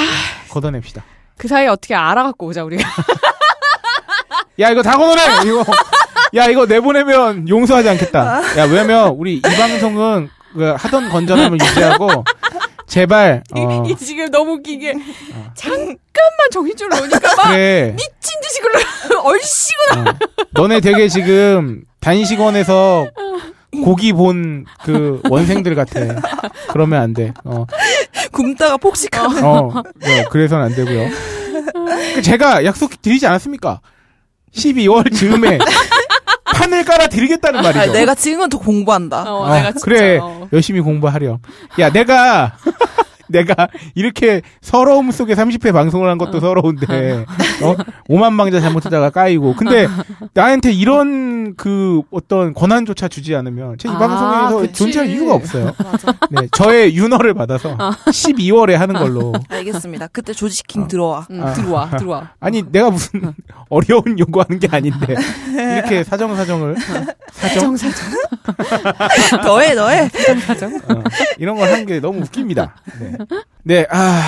걷어냅시다. 그 사이에 어떻게 알아갖고 오자 우리가. 야 이거 다 걷어내. 이거 야 이거 내보내면 용서하지 않겠다. 야 왜냐면 우리 이 방송은 그 하던 건전함을 유지하고 제발 어이 지금 너무 웃긴 게 어. 잠깐만 정신줄 놓으니까 막 그래 미친 듯이 글러 얼씨구 어. 너네 되게 지금 단식원에서 고기 본 그 원생들 같아. 그러면 안 돼. 어, 굶다가 폭식하는. 어, 네, 그래서는 안 되고요. 그 제가 약속 드리지 않았습니까? 12월 즈음에 판을 깔아 드리겠다는 말이죠. 아, 내가 지금은 더 공부한다. 어, 어, 내가 진짜. 그래 어. 열심히 공부하렴. 야 내가 내가 이렇게 서러움 속에 30회 방송을 한 것도 서러운데 어? 오만방자 잘못 하다가 까이고 근데 나한테 이런 그 어떤 권한조차 주지 않으면 제이 아, 방송에서 그치. 존재할 이유가 없어요. 네, 저의 윤허를 받아서 12월에 하는 걸로. 알겠습니다. 그때 조지킹 어. 들어와. 응, 아. 들어와, 들어와. 아니 내가 무슨 어려운 요구하는 게 아닌데 이렇게 사정사정을 사정 정사정. 너해, 너해. 어, 이런 걸 한 게 너무 웃깁니다. 네. 네, 아,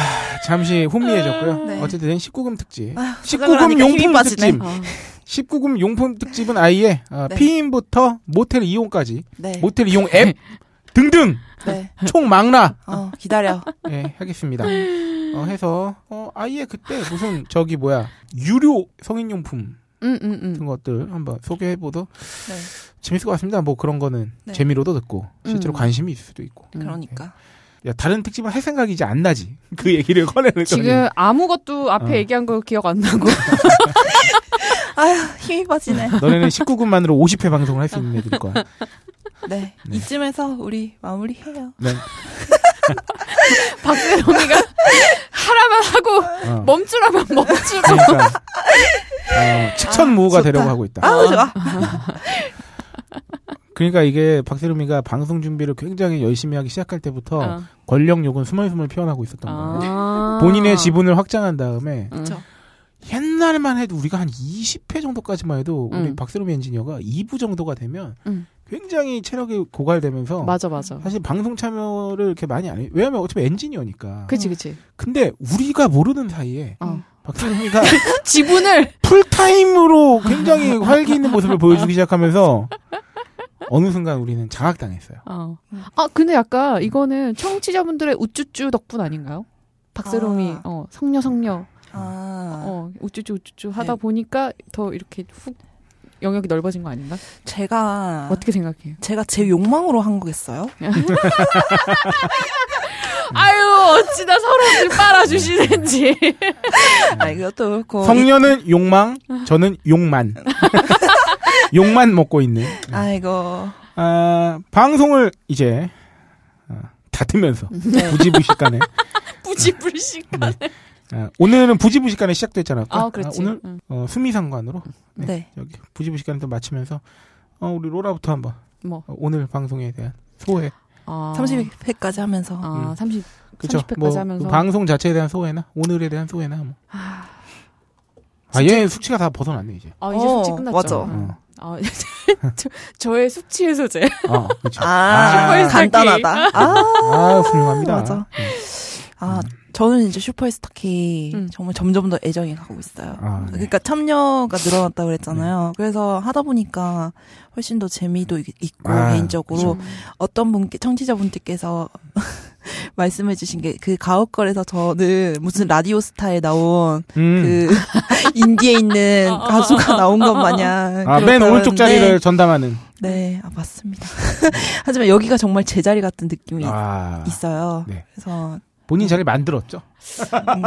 잠시 혼미해졌고요. 네. 어쨌든 19금 특집. 아휴, 19금 하니까 힘이 용품. 특집. 어. 19금 용품 특집은 아예 어, 네. 피임부터 모텔 이용까지, 네. 모텔 이용 앱 등등 네. 총 망라 어, 기다려. 예, 하겠습니다. 어, 해서 어, 아예 그때 무슨 저기 뭐야 유료 성인용품 응, 응, 응. 같은 것들 한번 소개해보도 네. 재밌을 것 같습니다. 뭐 그런 거는 네. 재미로도 듣고 실제로 음. 관심이 있을 수도 있고. 그러니까. 야 다른 특집은 할 생각이 이제 안 나지. 그 얘기를 꺼내는 지금 아무것도 앞에 어. 얘기한 거 기억 안 나고. 아휴, 힘이 빠지네. 너네는 19금만으로 50회 방송을 할 수 있는 애들일 거야. 네. 네. 이쯤에서 우리 마무리해요. 네. 박세롬이가 하라면 하고 어. 멈추라면 멈추고. 그러니까 어, 아, 좋다. 되려고 하고 있다. 아우, 좋아. 그러니까 이게 박세롬이가 방송 준비를 굉장히 열심히 하기 시작할 때부터 어. 권력 욕은 스멀스멀 피어나고 있었던 거예요. 아. 본인의 지분을 확장한 다음에 응. 그쵸. 옛날만 해도 우리가 한 20회 정도까지만 해도 우리 음. 박세롬 엔지니어가 2부 정도가 되면 음. 굉장히 체력이 고갈되면서 맞아, 맞아. 사실 방송 참여를 이렇게 많이 안 해. 왜냐면 어차피 엔지니어니까. 그치, 그치. 근데 우리가 모르는 사이에 어. 박세롬이가 지분을 풀타임으로 굉장히 활기 있는 모습을 보여주기 시작하면서 어느 순간 우리는 장악당했어요. 어. 아, 근데 약간 이거는 청취자분들의 우쭈쭈 덕분 아닌가요? 박세롬이 아. 어, 성녀 성녀 아, 어, 우쭈쭈 우쭈쭈 하다 네. 보니까 더 이렇게 훅 영역이 넓어진 거 아닌가? 제가 어떻게 생각해요? 제가 제 욕망으로 한 거겠어요? 아유, 어찌나 서로를 빨아주시는지. 아, 이것도 그렇고. 성녀는 욕망, 저는 욕만. 욕만 먹고 있는. 아이고. 아, 방송을 이제 아, 닫으면서 네. 부지부식간에 부지불식. 아, 오늘은 부지부식간에 시작됐잖아요. 아, 그렇지. 오늘 응. 어, 수미상관으로 네. 네. 여기 부지부식간을 좀 마치면서 어, 우리 로라부터 한번 뭐, 어, 오늘 방송에 대한 소회. 아. 30회까지 하면서. 아, 음. 30. 그쵸? 30회까지 뭐, 하면서. 그 방송 자체에 대한 소회나 오늘에 대한 소회나 뭐. 아, 아, 얘 숙취가 다 벗어났네 이제. 아, 이제 어, 숙취 끝났죠. 맞아. 응. 어. 아, 저, 저의 숙취 해소제. 어, 그렇죠. 아, 슈퍼스타 간단하다. 아, 아, 훌륭합니다. 맞아. 음. 아, 저는 이제 슈퍼스타 K 음. 정말 점점 더 애정이 가고 있어요. 아, 네. 그러니까 참여가 늘어났다고 그랬잖아요. 그래서 하다 보니까 훨씬 더 재미도 있- 있고 아, 개인적으로 음. 어떤 분께 청취자분들께서 말씀해 주신 게 그 가옥걸에서 저는 무슨 라디오 스타에 나온 음. 그 인디에 있는 가수가 나온 것 마냥 아, 맨 오른쪽 자리를 전담하는. 네, 아, 맞습니다. 하지만 여기가 정말 제 자리 같은 느낌이 아, 있어요. 네. 그래서 본인 자리를 만들었죠. 음,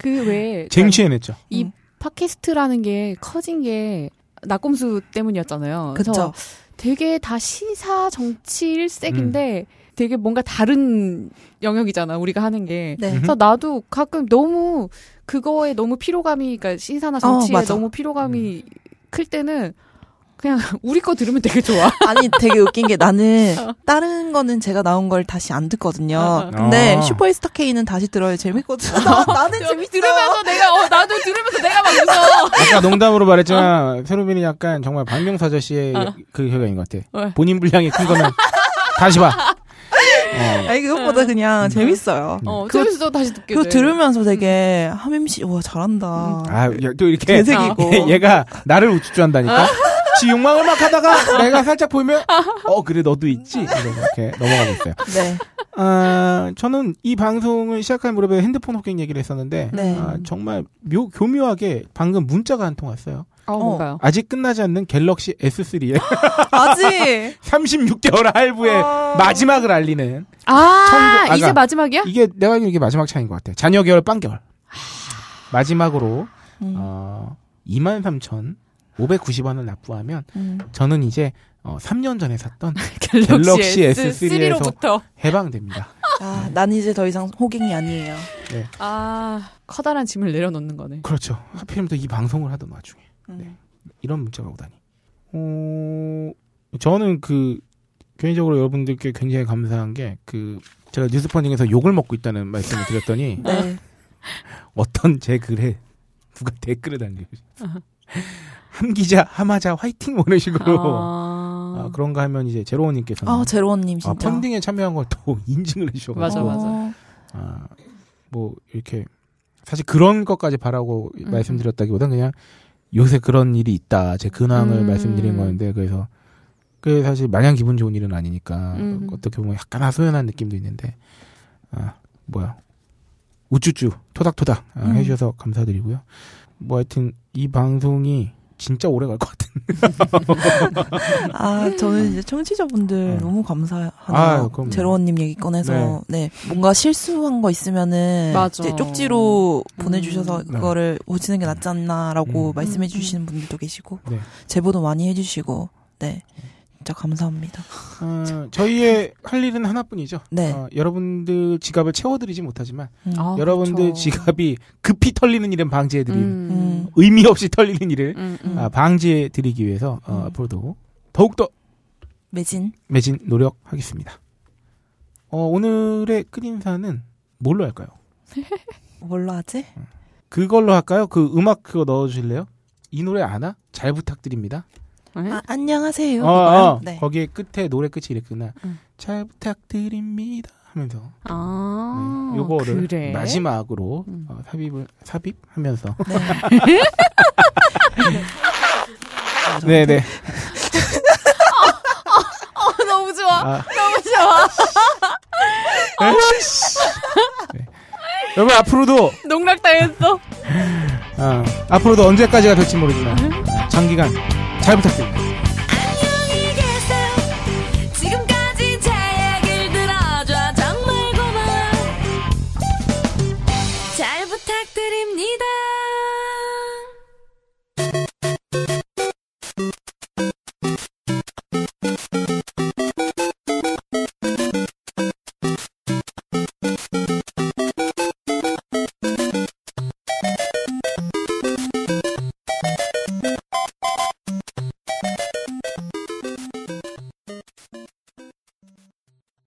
그 왜. 쟁취해냈죠. 이 음. 팟캐스트라는 게 커진 게 낙곰수 때문이었잖아요. 그래서 그쵸. 되게 다 시사 정치 일색인데 음. 되게 뭔가 다른 영역이잖아 우리가 하는 게. 네. 그래서 나도 가끔 너무 그거에 너무 피로감이 그러니까 시사나 정치에 어. 너무 피로감이 클 때는 그냥 우리 거 들으면 되게 좋아. 아니 되게 웃긴 게 나는 다른 거는 제가 나온 걸 다시 안 듣거든요. 어, 어. 근데 아. 슈퍼스타 K는 다시 들어야 재밌거든. 나, 나는 재밌어. 들으면서 내가 어 나도 들으면서 내가 막 웃어. 아까 농담으로 말했지만 세로빈이 약간 정말 박명수 아저씨의 어. 그 효과인 것 같아. 왜? 본인 분량이 큰 거는 다시 봐. 어. 아니 그것보다 그냥 재밌어요. 어 그거- 그래서 다시 듣게 그거 돼. 들으면서 되게 함임 씨, 와 잘한다. 아, 야, 또 이렇게 개색이고. 얘가 나를 우쭈쭈한다니까. 지 욕망을 막 하다가 내가 살짝 보이면 어 그래 너도 있지 이렇게 넘어가고 있어요. 네. 아 저는 이 방송을 시작할 무렵에 핸드폰 호갱 얘기를 했었는데 네. 아, 정말 묘 교묘하게 방금 문자가 한 통 왔어요. 어 뭔가요? 아직 끝나지 않는 갤럭시 S3의 아직 36개월 할부의 어. 마지막을 알리는 아 청구- 아까- 이제 마지막이야? 이게 내가 이게 마지막 차인 것 같아. 잔여 개월 빵 개월. 마지막으로 음. 어 23,000 590원을 납부하면 음. 저는 이제 어, 3년 전에 샀던 갤럭시, 갤럭시 S3로부터. S3에서 해방됩니다. 아, 난 이제 더 이상 호갱이 아니에요. 아, 커다란 짐을 내려놓는 거네. 그렇죠. 하필이면 또 이 방송을 하던 와중에 음. 이런 문자가 오다니. 어, 저는 그 개인적으로 여러분들께 굉장히 감사한 게 그 제가 뉴스펀딩에서 욕을 먹고 있다는 말씀을 드렸더니 네. 어떤 제 글에 누가 댓글을 남겨요. 한 기자 하마자 화이팅 뭐 이런 식으로 아, 아, 그런가 하면 이제 제로원님께서는 아, 제로원님 아, 진짜. 펀딩에 참여한 걸 또 인증을 해주셔가지고 맞아, 맞아. 어, 아, 뭐 이렇게 사실 그런 것까지 바라고 음. 말씀드렸다기보다는 그냥 요새 그런 일이 있다 제 근황을 음. 말씀드린 거였는데 그래서 그게 사실 마냥 기분 좋은 일은 아니니까 음. 어떻게 보면 약간 하소연한 느낌도 있는데 아 뭐야 우쭈쭈 토닥토닥 아, 음. 해주셔서 감사드리고요 뭐 하여튼 이 방송이 진짜 오래 갈 것 같은 아, 저는 이제 청취자분들 어. 너무 감사하네요. 그럼요. 제로원님 얘기 꺼내서 네. 뭔가 실수한 거 있으면은 맞아. 이제 쪽지로 음. 보내주셔서 네. 그거를 보시는 게 낫지 않나라고 음. 말씀해 음, 주시는 분들도 계시고 네. 제보도 많이 해주시고 네 진짜 감사합니다. 어, 저희의 할 일은 하나뿐이죠 네. 어, 여러분들 지갑을 채워드리지 못하지만 음. 아, 여러분들 그렇죠. 지갑이 급히 털리는 일은 방지해드릴 음. 음. 의미 없이 털리는 일을 음, 음. 음. 아, 방지해드리기 위해서 어, 음. 앞으로도 더욱더 매진 매진 노력하겠습니다. 어, 오늘의 끝인사는 뭘로 할까요? 뭘로 하지? 그걸로 할까요? 그 음악 그거 넣어주실래요? 이 노래 아나? 잘 부탁드립니다. 네? 아, 안녕하세요. 어? 어, 네. 거기에 끝에 노래 끝이 이렇게 끝나. 음. 잘 부탁드립니다 하면서 아, 네, 요거를 그래? 마지막으로 음. 어, 삽입을 삽입하면서 네. 네네 어, 너무 좋아. 아, 너무 좋아. 네. 여러분 앞으로도 농락당했어. 아, 앞으로도 언제까지가 될지 모르지만 아, 장기간 잘 부탁드립니다.